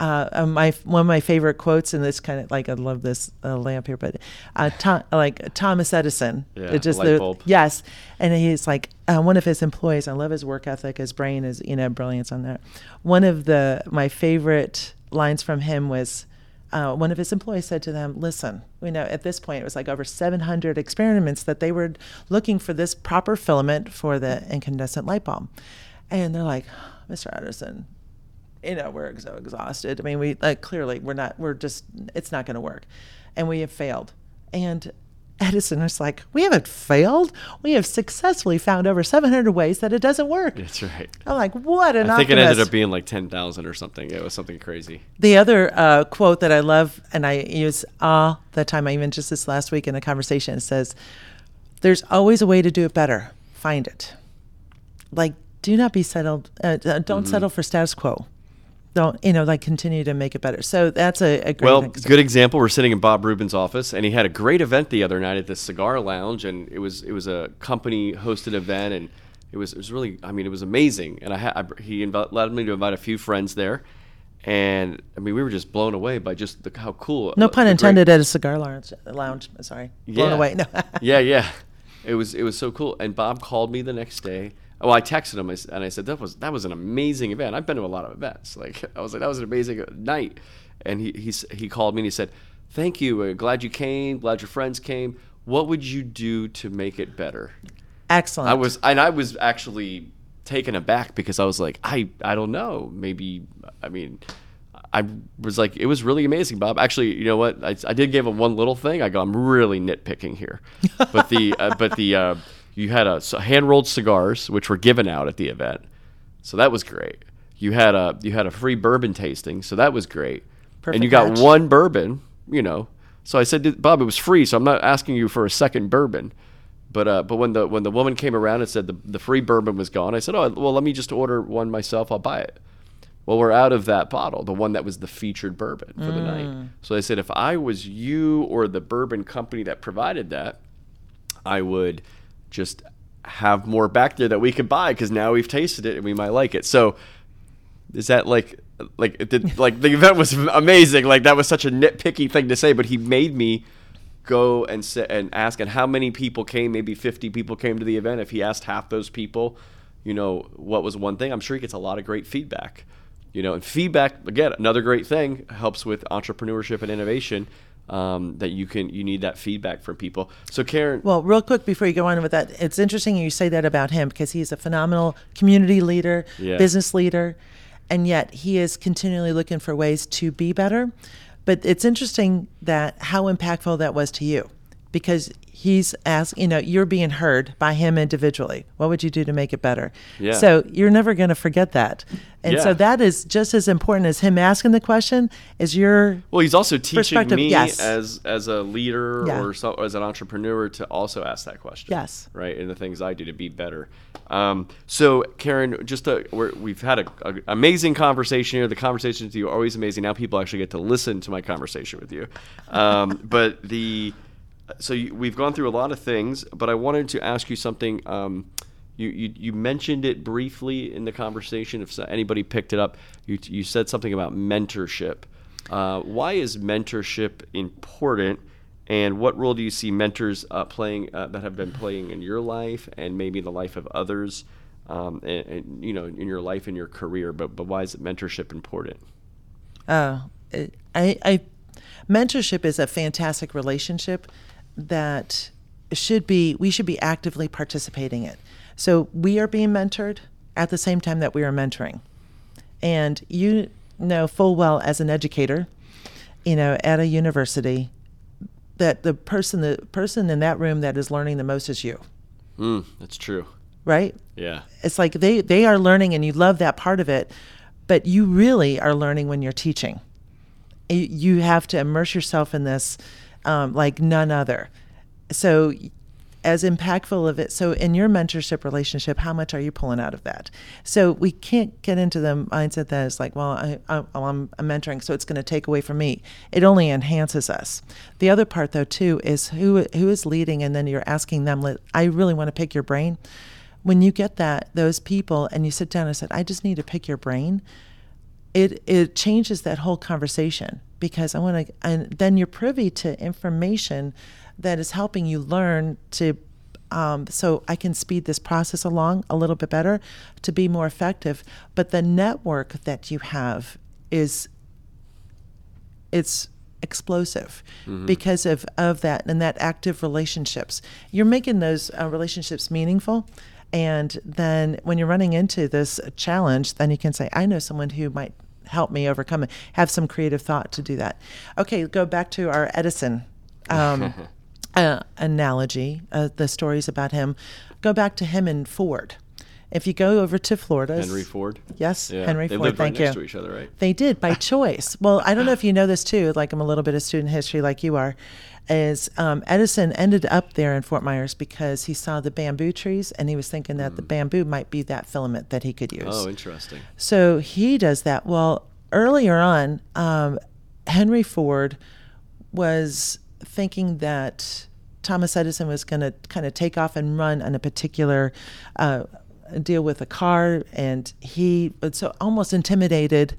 Speaker 2: uh, uh my one of my favorite quotes, and this kind of like I love this uh, lamp here, but uh, Tom, like Thomas Edison,
Speaker 1: yeah,
Speaker 2: just
Speaker 1: light the,
Speaker 2: yes, and he's like uh, one of his employees. I love his work ethic, his brain is you know brilliance on that. One of the my favorite lines from him was uh, one of his employees said to them, Listen, we know at this point it was like over 700 experiments that they were looking for this proper filament for the incandescent light bulb. And they're like, Mr. Edison, you know, we're so exhausted. I mean, we like clearly we're not, we're just, it's not going to work. And we have failed. And Edison was like, We haven't failed. We have successfully found over 700 ways that it doesn't work.
Speaker 1: That's right.
Speaker 2: I'm like, What an
Speaker 1: I think
Speaker 2: optimist.
Speaker 1: it ended up being like 10,000 or something. It was something crazy.
Speaker 2: The other uh, quote that I love and I use all the time, I even just this last week in a conversation, says, There's always a way to do it better. Find it. Like, do not be settled, uh, don't mm-hmm. settle for status quo don't you know like continue to make it better. So that's a, a great
Speaker 1: well good example we're sitting in bob rubin's office and he had a great event the other night at the cigar lounge and it was it was a company hosted event and it was it was really i mean it was amazing. And i had he inv- led me to invite a few friends there and i mean we were just blown away by just the, how cool
Speaker 2: no pun intended great, at a cigar lounge lounge sorry blown
Speaker 1: yeah.
Speaker 2: away. No
Speaker 1: yeah yeah. It was it was so cool. And bob called me the next day Oh, I texted him and I said that was that was an amazing event. I've been to a lot of events. Like I was like that was an amazing night. And he he he called me and he said, "Thank you. glad you came. Glad your friends came. What would you do to make it better?"
Speaker 2: Excellent.
Speaker 1: I was and I was actually taken aback because I was like, I I don't know. Maybe I mean. I was like, it was really amazing, Bob. Actually, you know what? I, I did give him one little thing. I go, I'm really nitpicking here, but the uh, but the uh, you had a hand rolled cigars, which were given out at the event, so that was great. You had a you had a free bourbon tasting, so that was great.
Speaker 2: Perfect
Speaker 1: and you got one bourbon, you know. So I said, Bob, it was free, so I'm not asking you for a second bourbon. But uh, but when the when the woman came around and said the the free bourbon was gone, I said, oh well, let me just order one myself. I'll buy it. Well, we're out of that bottle, the one that was the featured bourbon for mm. the night. So I said, if I was you or the bourbon company that provided that, I would just have more back there that we could buy because now we've tasted it and we might like it. So is that like like did like the event was amazing. Like that was such a nitpicky thing to say, but he made me go and sit and ask and how many people came maybe 50 people came to the event if he asked half those people you know what was one thing i'm sure he gets a lot of great feedback you know and feedback again another great thing helps with entrepreneurship and innovation um, that you can you need that feedback from people. So Karin,
Speaker 2: well, real quick before you go on with that, it's interesting you say that about him because he's a phenomenal community leader,
Speaker 1: yeah.
Speaker 2: business leader, and yet he is continually looking for ways to be better. But it's interesting that how impactful that was to you. because he's asking, you know, you're being heard by him individually. What would you do to make it better?
Speaker 1: Yeah.
Speaker 2: So you're never going to forget that. And
Speaker 1: Yeah.
Speaker 2: so that is just as important as him asking the question is your
Speaker 1: Well, he's also teaching me
Speaker 2: yes.
Speaker 1: as as a leader
Speaker 2: Yeah.
Speaker 1: or so, as an entrepreneur to also ask that question.
Speaker 2: Yes.
Speaker 1: Right, and the things I do to be better. Um, so, Karin, just a, we're, we've had a, a amazing conversation here. The conversations with you are always amazing. Now people actually get to listen to my conversation with you. Um, but the so you, we've gone through a lot of things, but I wanted to ask you something. Um, you, you, you mentioned it briefly in the conversation. If anybody picked it up, you, you said something about mentorship. Uh, why is mentorship important, and what role do you see mentors uh, playing uh, that have been playing in your life and maybe the life of others, um, and, and you know in your life and your career? But but why is mentorship important?
Speaker 2: Uh, I, I, mentorship is a fantastic relationship that should be we should be actively participating in. So we are being mentored at the same time that we are mentoring, and you know full well as an educator, you know at a university, that the person the person in that room that is learning the most is you,
Speaker 1: Mm, that's true.
Speaker 2: right?
Speaker 1: Yeah.
Speaker 2: it's like they they are learning and you love that part of it but you really are learning when you're teaching you, you have to immerse yourself in this um, like none other. So as impactful of it so in your mentorship relationship how much are you pulling out of that? So we can't get into the mindset that is like well I, I, I'm, I'm mentoring so it's going to take away from me. It only enhances us. The other part though too is who who is leading and then you're asking them i really want to pick your brain. When you get that those people and you sit down and said i just need to pick your brain it it changes that whole conversation because i want to and then you're privy to information that is helping you learn to um, so i can speed this process along a little bit better to be more effective but the network that you have is it's explosive because of, of that and that active relationships. You're making those uh, relationships meaningful. And then when you're running into this challenge, then you can say, I know someone who might help me overcome it, have some creative thought to do that. Okay, go back to our Edison um, uh, analogy, uh, the stories about him. Go back to him and Ford. If you go over to Florida,
Speaker 1: Henry Ford.
Speaker 2: Yes,
Speaker 1: Yeah.
Speaker 2: Henry
Speaker 1: they
Speaker 2: Ford.
Speaker 1: right
Speaker 2: Thank
Speaker 1: next
Speaker 2: you.
Speaker 1: to each other, right?
Speaker 2: They did by choice. Well, I don't know if you know this too. Like I'm a little bit of student history, like you are. Is um, Edison ended up there in Fort Myers because he saw the bamboo trees and he was thinking that the bamboo might be that filament that he could use.
Speaker 1: Oh, interesting.
Speaker 2: So he does that. Well, earlier on, um, Henry Ford was thinking that Thomas Edison was going to kind of take off and run on a particular uh, deal with a car, and he so almost intimidated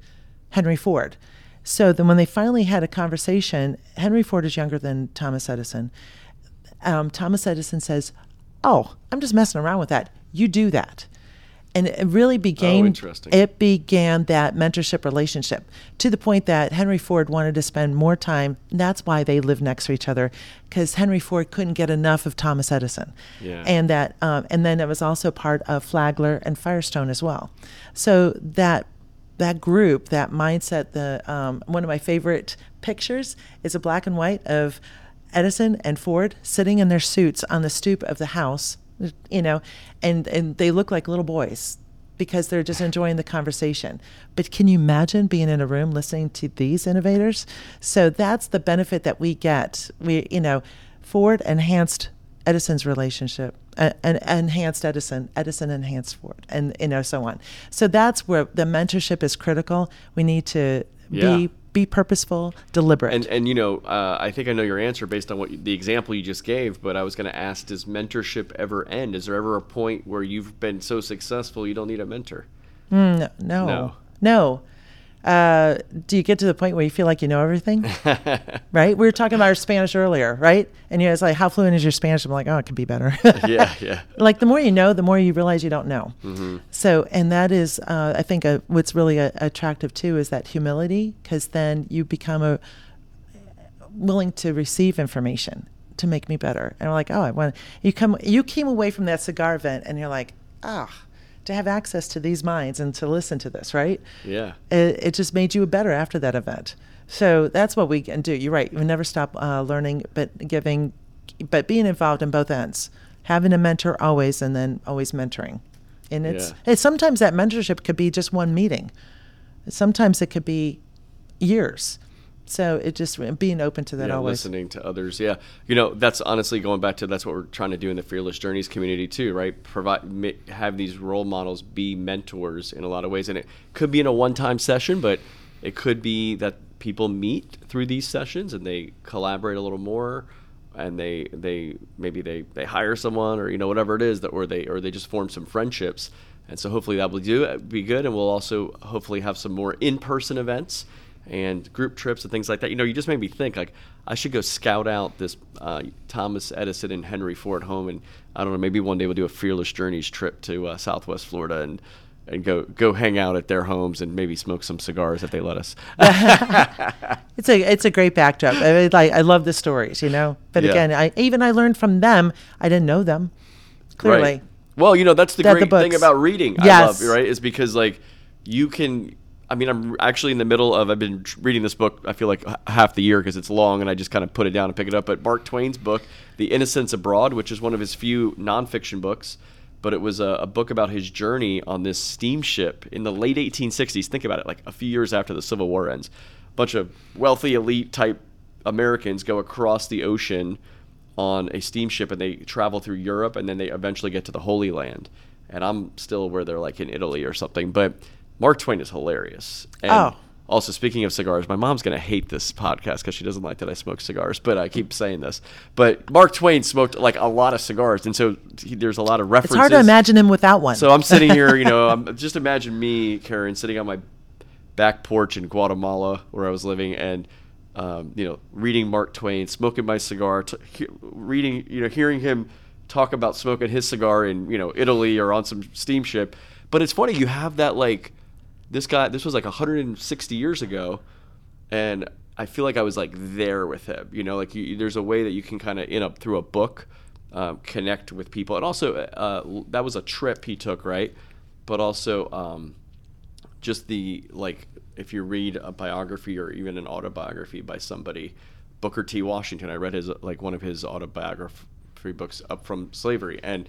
Speaker 2: Henry Ford. So then, when they finally had a conversation, Henry Ford is younger than Thomas Edison. Um, Thomas Edison says, "Oh, I'm just messing around with that. You do that." And it really began.
Speaker 1: interesting.
Speaker 2: It began that mentorship relationship to the point that Henry Ford wanted to spend more time. That's why they lived next to each other, because Henry Ford couldn't get enough of Thomas Edison.
Speaker 1: Yeah.
Speaker 2: And that, um, and then it was also part of Flagler and Firestone as well. So that that group, that mindset, the um, one of my favorite pictures is a black and white of Edison and Ford sitting in their suits on the stoop of the house, you know, and and they look like little boys because they're just enjoying the conversation. But can you imagine being in a room listening to these innovators? So that's the benefit that we get. We, you know, Ford enhanced Edison's relationship, uh, and enhanced Edison, Edison enhanced Ford, and you know so on. So that's where the mentorship is critical. We need to
Speaker 1: Yeah.
Speaker 2: be be purposeful, deliberate.
Speaker 1: And and you know, uh, I think I know your answer based on what you, the example you just gave. But I was going to ask: Does mentorship ever end? Is there ever a point where you've been so successful you don't need a mentor?
Speaker 2: Mm, no, no,
Speaker 1: No.
Speaker 2: Uh, do you get to the point where you feel like you know everything? right? We were talking about our Spanish earlier, right? And you was like, "How fluent is your Spanish?" I'm like, "Oh, it could be better."
Speaker 1: yeah, yeah.
Speaker 2: like the more you know, the more you realize you don't know.
Speaker 1: Mm-hmm.
Speaker 2: So, and that is, uh, I think, uh what's really uh attractive too is that humility, because then you become a willing to receive information to make me better. And we're like, oh, I want you come. You came away from that cigar event, and you're like, ah, to have access to these minds and to listen to this, right?
Speaker 1: Yeah.
Speaker 2: It, it just made you better after that event. So that's what we can do. You're right. We never stop uh, learning, but giving but being involved in both ends, having a mentor always, and then always mentoring. And it's,
Speaker 1: Yeah.
Speaker 2: it's sometimes that mentorship could be just one meeting. Sometimes it could be years. So it just being open to that
Speaker 1: yeah,
Speaker 2: always.
Speaker 1: listening to others. Yeah, you know, that's honestly going back to that's what we're trying to do in the Fearless Journeys community too, right? Provide have these role models be mentors in a lot of ways, and it could be in a one-time session, but it could be that people meet through these sessions and they collaborate a little more, and they they maybe they they hire someone or you know whatever it is that or they or they just form some friendships. And so hopefully that will do be good, and we'll also hopefully have some more in-person events and group trips and things like that. You know, you just made me think like I should go scout out this uh, Thomas Edison and Henry Ford home, and I don't know, maybe one day we'll do a Fearless Journeys trip to uh, Southwest Florida and and go go hang out at their homes and maybe smoke some cigars if they let us.
Speaker 2: It's a it's a great backdrop. I mean, like I love the stories, you know. But
Speaker 1: Yeah.
Speaker 2: again, I even I learned from them. I didn't know them clearly.
Speaker 1: Right. Well, you know that's the
Speaker 2: That the
Speaker 1: great thing about reading. I
Speaker 2: Yes.
Speaker 1: love right is because like you can. I mean, I'm actually in the middle of. I've been reading this book. I feel like half the year because it's long, and I just kind of put it down and pick it up. But Mark Twain's book, *The Innocents Abroad*, which is one of his few nonfiction books, but it was a, a book about his journey on this steamship in the late 1860s. Think about it, like a few years after the Civil War ends. A bunch of wealthy elite type Americans go across the ocean on a steamship and they travel through Europe and then they eventually get to the Holy Land. And I'm still where they're like in Italy or something. But Mark Twain is hilarious. And
Speaker 2: Oh.
Speaker 1: also, speaking of cigars, my mom's going to hate this podcast because she doesn't like that I smoke cigars, but I keep saying this. But Mark Twain smoked like a lot of cigars. And so he, there's a lot of references.
Speaker 2: It's hard to imagine him without one.
Speaker 1: So I'm sitting here, you know, I'm, just imagine me, Karin, sitting on my back porch in Guatemala where I was living and, um, you know, reading Mark Twain, smoking my cigar, t- he- reading, you know, hearing him talk about smoking his cigar in, you know, Italy or on some steamship. But it's funny, you have that like, this guy, this was like 160 years ago. And I feel like I was like there with him, you know, like you, there's a way that you can kind of, in a, through a book, um, connect with people. And also, uh, that was a trip he took, right? But also, um, just the like if you read a biography or even an autobiography by somebody booker t washington i read his like one of his autobiography books up from slavery and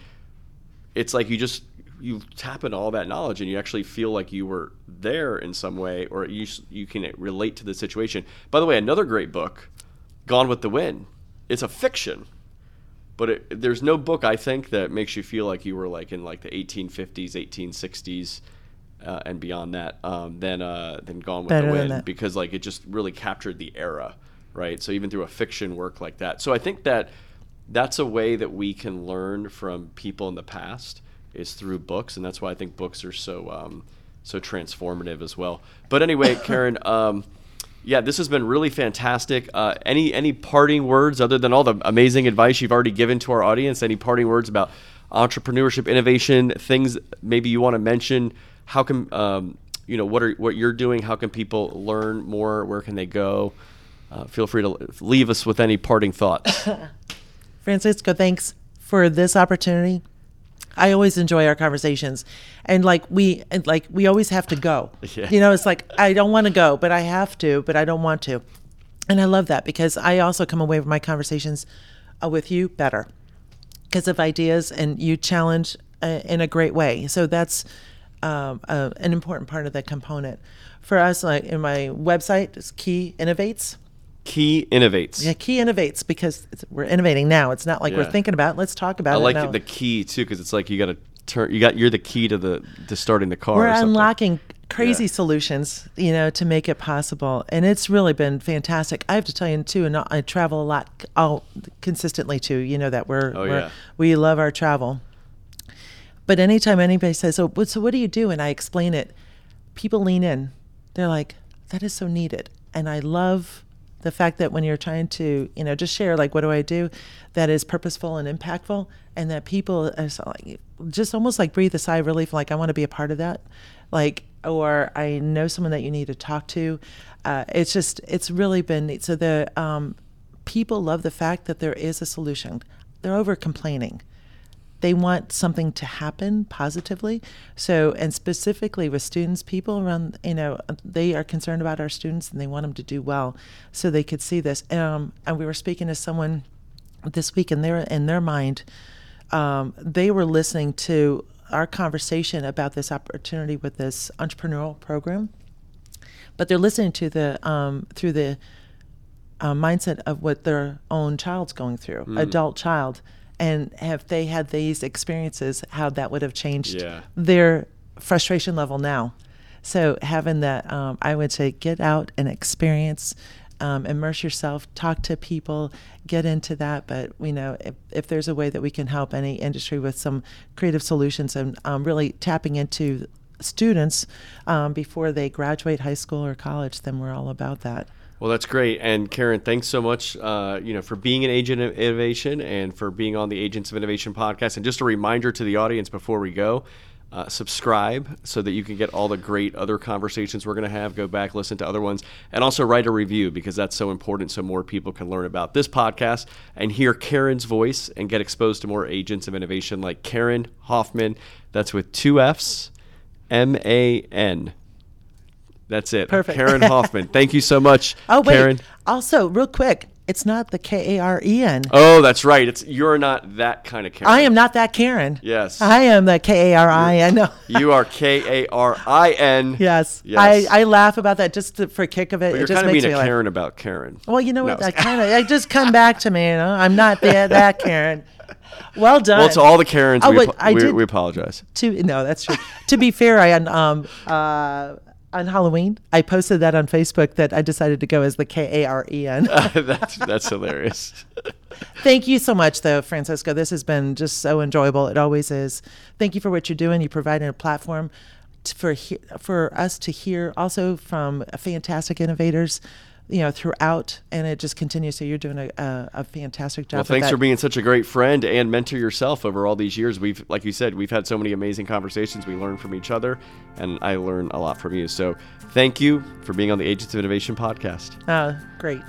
Speaker 1: it's like you just you tap into all that knowledge and you actually feel like you were there in some way or you you can relate to the situation. By the way another great book gone with the wind it's a fiction but it, there's no book I think that makes you feel like you were like in like the 1850s, 1860s, uh, and beyond that um, than uh, than Gone with
Speaker 2: Better
Speaker 1: the Wind because like it just really captured the era, right? So even through a fiction work like that, so I think that that's a way that we can learn from people in the past is through books, and that's why I think books are so um, so transformative as well. But anyway, Karin. Um, yeah, this has been really fantastic. Uh, any any parting words other than all the amazing advice you've already given to our audience? Any parting words about entrepreneurship, innovation, things maybe you want to mention? How can um, you know what are what you're doing? How can people learn more? Where can they go? Uh, feel free to leave us with any parting thoughts.
Speaker 2: Francisco, thanks for this opportunity. I always enjoy our conversations, and like we, and like we always have to go.
Speaker 1: Yeah.
Speaker 2: You know, it's like I don't want to go, but I have to, but I don't want to, and I love that because I also come away from my conversations uh, with you better because of ideas, and you challenge uh, in a great way. So that's um, uh, an important part of the component for us. Like in my website, it's Key Innovates.
Speaker 1: Key innovates.
Speaker 2: Yeah, Key Innovates because we're innovating now. It's not like
Speaker 1: Yeah.
Speaker 2: we're thinking about. it. Let's talk about
Speaker 1: I
Speaker 2: it.
Speaker 1: like
Speaker 2: now.
Speaker 1: the key too because it's like you got to turn. You got you're the key to the to starting the car.
Speaker 2: we're
Speaker 1: or something.
Speaker 2: unlocking crazy
Speaker 1: Yeah.
Speaker 2: solutions, you know, to make it possible, and it's really been fantastic. I have to tell you too, and I travel a lot, all consistently too. You know that we're,
Speaker 1: Oh,
Speaker 2: we're
Speaker 1: yeah.
Speaker 2: we love our travel. But anytime anybody says, oh, "So, so what do you do?" and I explain it, people lean in. They're like, "That is so needed," and I love the fact that when you're trying to, you know, just share like, "What do I do?" that is purposeful and impactful, and that people so, like, just almost like breathe a sigh of relief, like, "I want to be a part of that," like, or I know someone that you need to talk to. Uh, it's just, it's really been neat. So the um, people love the fact that there is a solution. They're over complaining they want something to happen positively. So and specifically with students people around you know they are concerned about our students and they want them to do well. So they could see this. Um, and we were speaking to someone this week in their in their mind, um, they were listening to our conversation about this opportunity with this entrepreneurial program, but they're listening to the um, through the uh, mindset of what their own child's going through, adult child, and have they had these experiences, how that would have changed
Speaker 1: Yeah.
Speaker 2: their frustration level now. So having that, um, I would say, get out and experience, um, immerse yourself, talk to people, get into that. But we know if, if there's a way that we can help any industry with some creative solutions and um, really tapping into students um, before they graduate high school or college, then we're all about that.
Speaker 1: Well, that's great. And Karin, thanks so much, uh, you know, for being an agent of innovation and for being on the Agents of Innovation podcast. And just a reminder to the audience before we go, uh, subscribe so that you can get all the great other conversations we're going to have. Go back, listen to other ones, and also write a review because that's so important so more people can learn about this podcast and hear Karin's voice and get exposed to more agents of innovation like Karin Hoffman. That's with two F's, M A N. That's it.
Speaker 2: Perfect.
Speaker 1: Karin Hoffman. Thank you so much,
Speaker 2: Oh wait!
Speaker 1: Karin.
Speaker 2: Also, real quick, it's not the K A R E N.
Speaker 1: Oh, that's right. It's you're not that kind of Karen.
Speaker 2: I am not that Karen.
Speaker 1: Yes.
Speaker 2: I am the K A R I N.
Speaker 1: You are K A R I N.
Speaker 2: Yes.
Speaker 1: Yes.
Speaker 2: I, I laugh about that just to, for a kick of it.
Speaker 1: But
Speaker 2: it
Speaker 1: you're
Speaker 2: just
Speaker 1: kind of being
Speaker 2: me
Speaker 1: a
Speaker 2: laugh.
Speaker 1: Karen about Karen.
Speaker 2: Well, you know what?
Speaker 1: No.
Speaker 2: I kind of, I just come back to me. You know, I'm not that that Karen. Well done.
Speaker 1: Well, to all the Karens,
Speaker 2: Oh,
Speaker 1: we, apo- we,
Speaker 2: did-
Speaker 1: we apologize.
Speaker 2: to no, that's true. to be fair, I um uh on Halloween I posted that on Facebook that I decided to go as the K A R E N.
Speaker 1: that's that's hilarious.
Speaker 2: Thank you so much, though, Francisco. This has been just so enjoyable. It always is. Thank you for what you're doing. You provided a platform t- for for us to hear also from fantastic innovators, you know, throughout, and it just continues. So you're doing a, a, a fantastic job.
Speaker 1: Well, thanks for being such a great friend and mentor yourself over all these years. We've, like you said, we've had so many amazing conversations. We learn from each other, and I learn a lot from you. So, thank you for being on the Agents of Innovation podcast.
Speaker 2: Uh, great.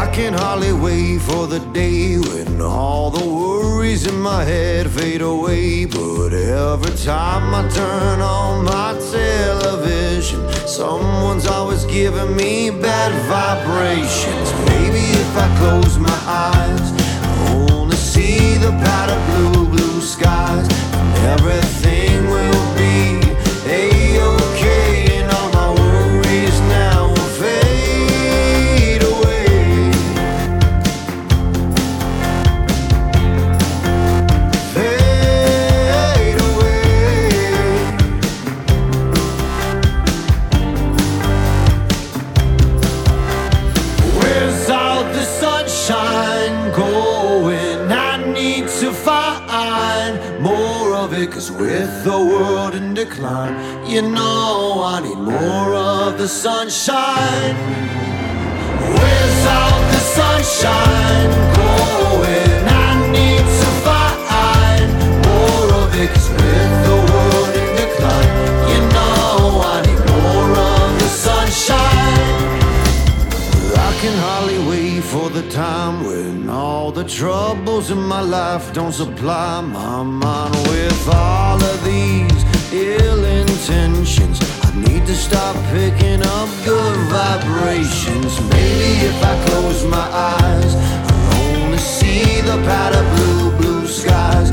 Speaker 3: I can hardly wait for the day when all the worries in my head fade away. But every time I turn on my television, someone's always giving me bad vibrations. Maybe if I close my eyes, I only see the powder blue, blue skies, and everything the sunshine. Where's all the sunshine going? I need to find more of it. Cause with the world in decline, you know I need more of the sunshine. I can hardly wait for the time when all the troubles in my life don't supply my mind with all of these ill intentions. Need to stop picking up good vibrations. Maybe if I close my eyes, I'll only see the powder blue, blue skies,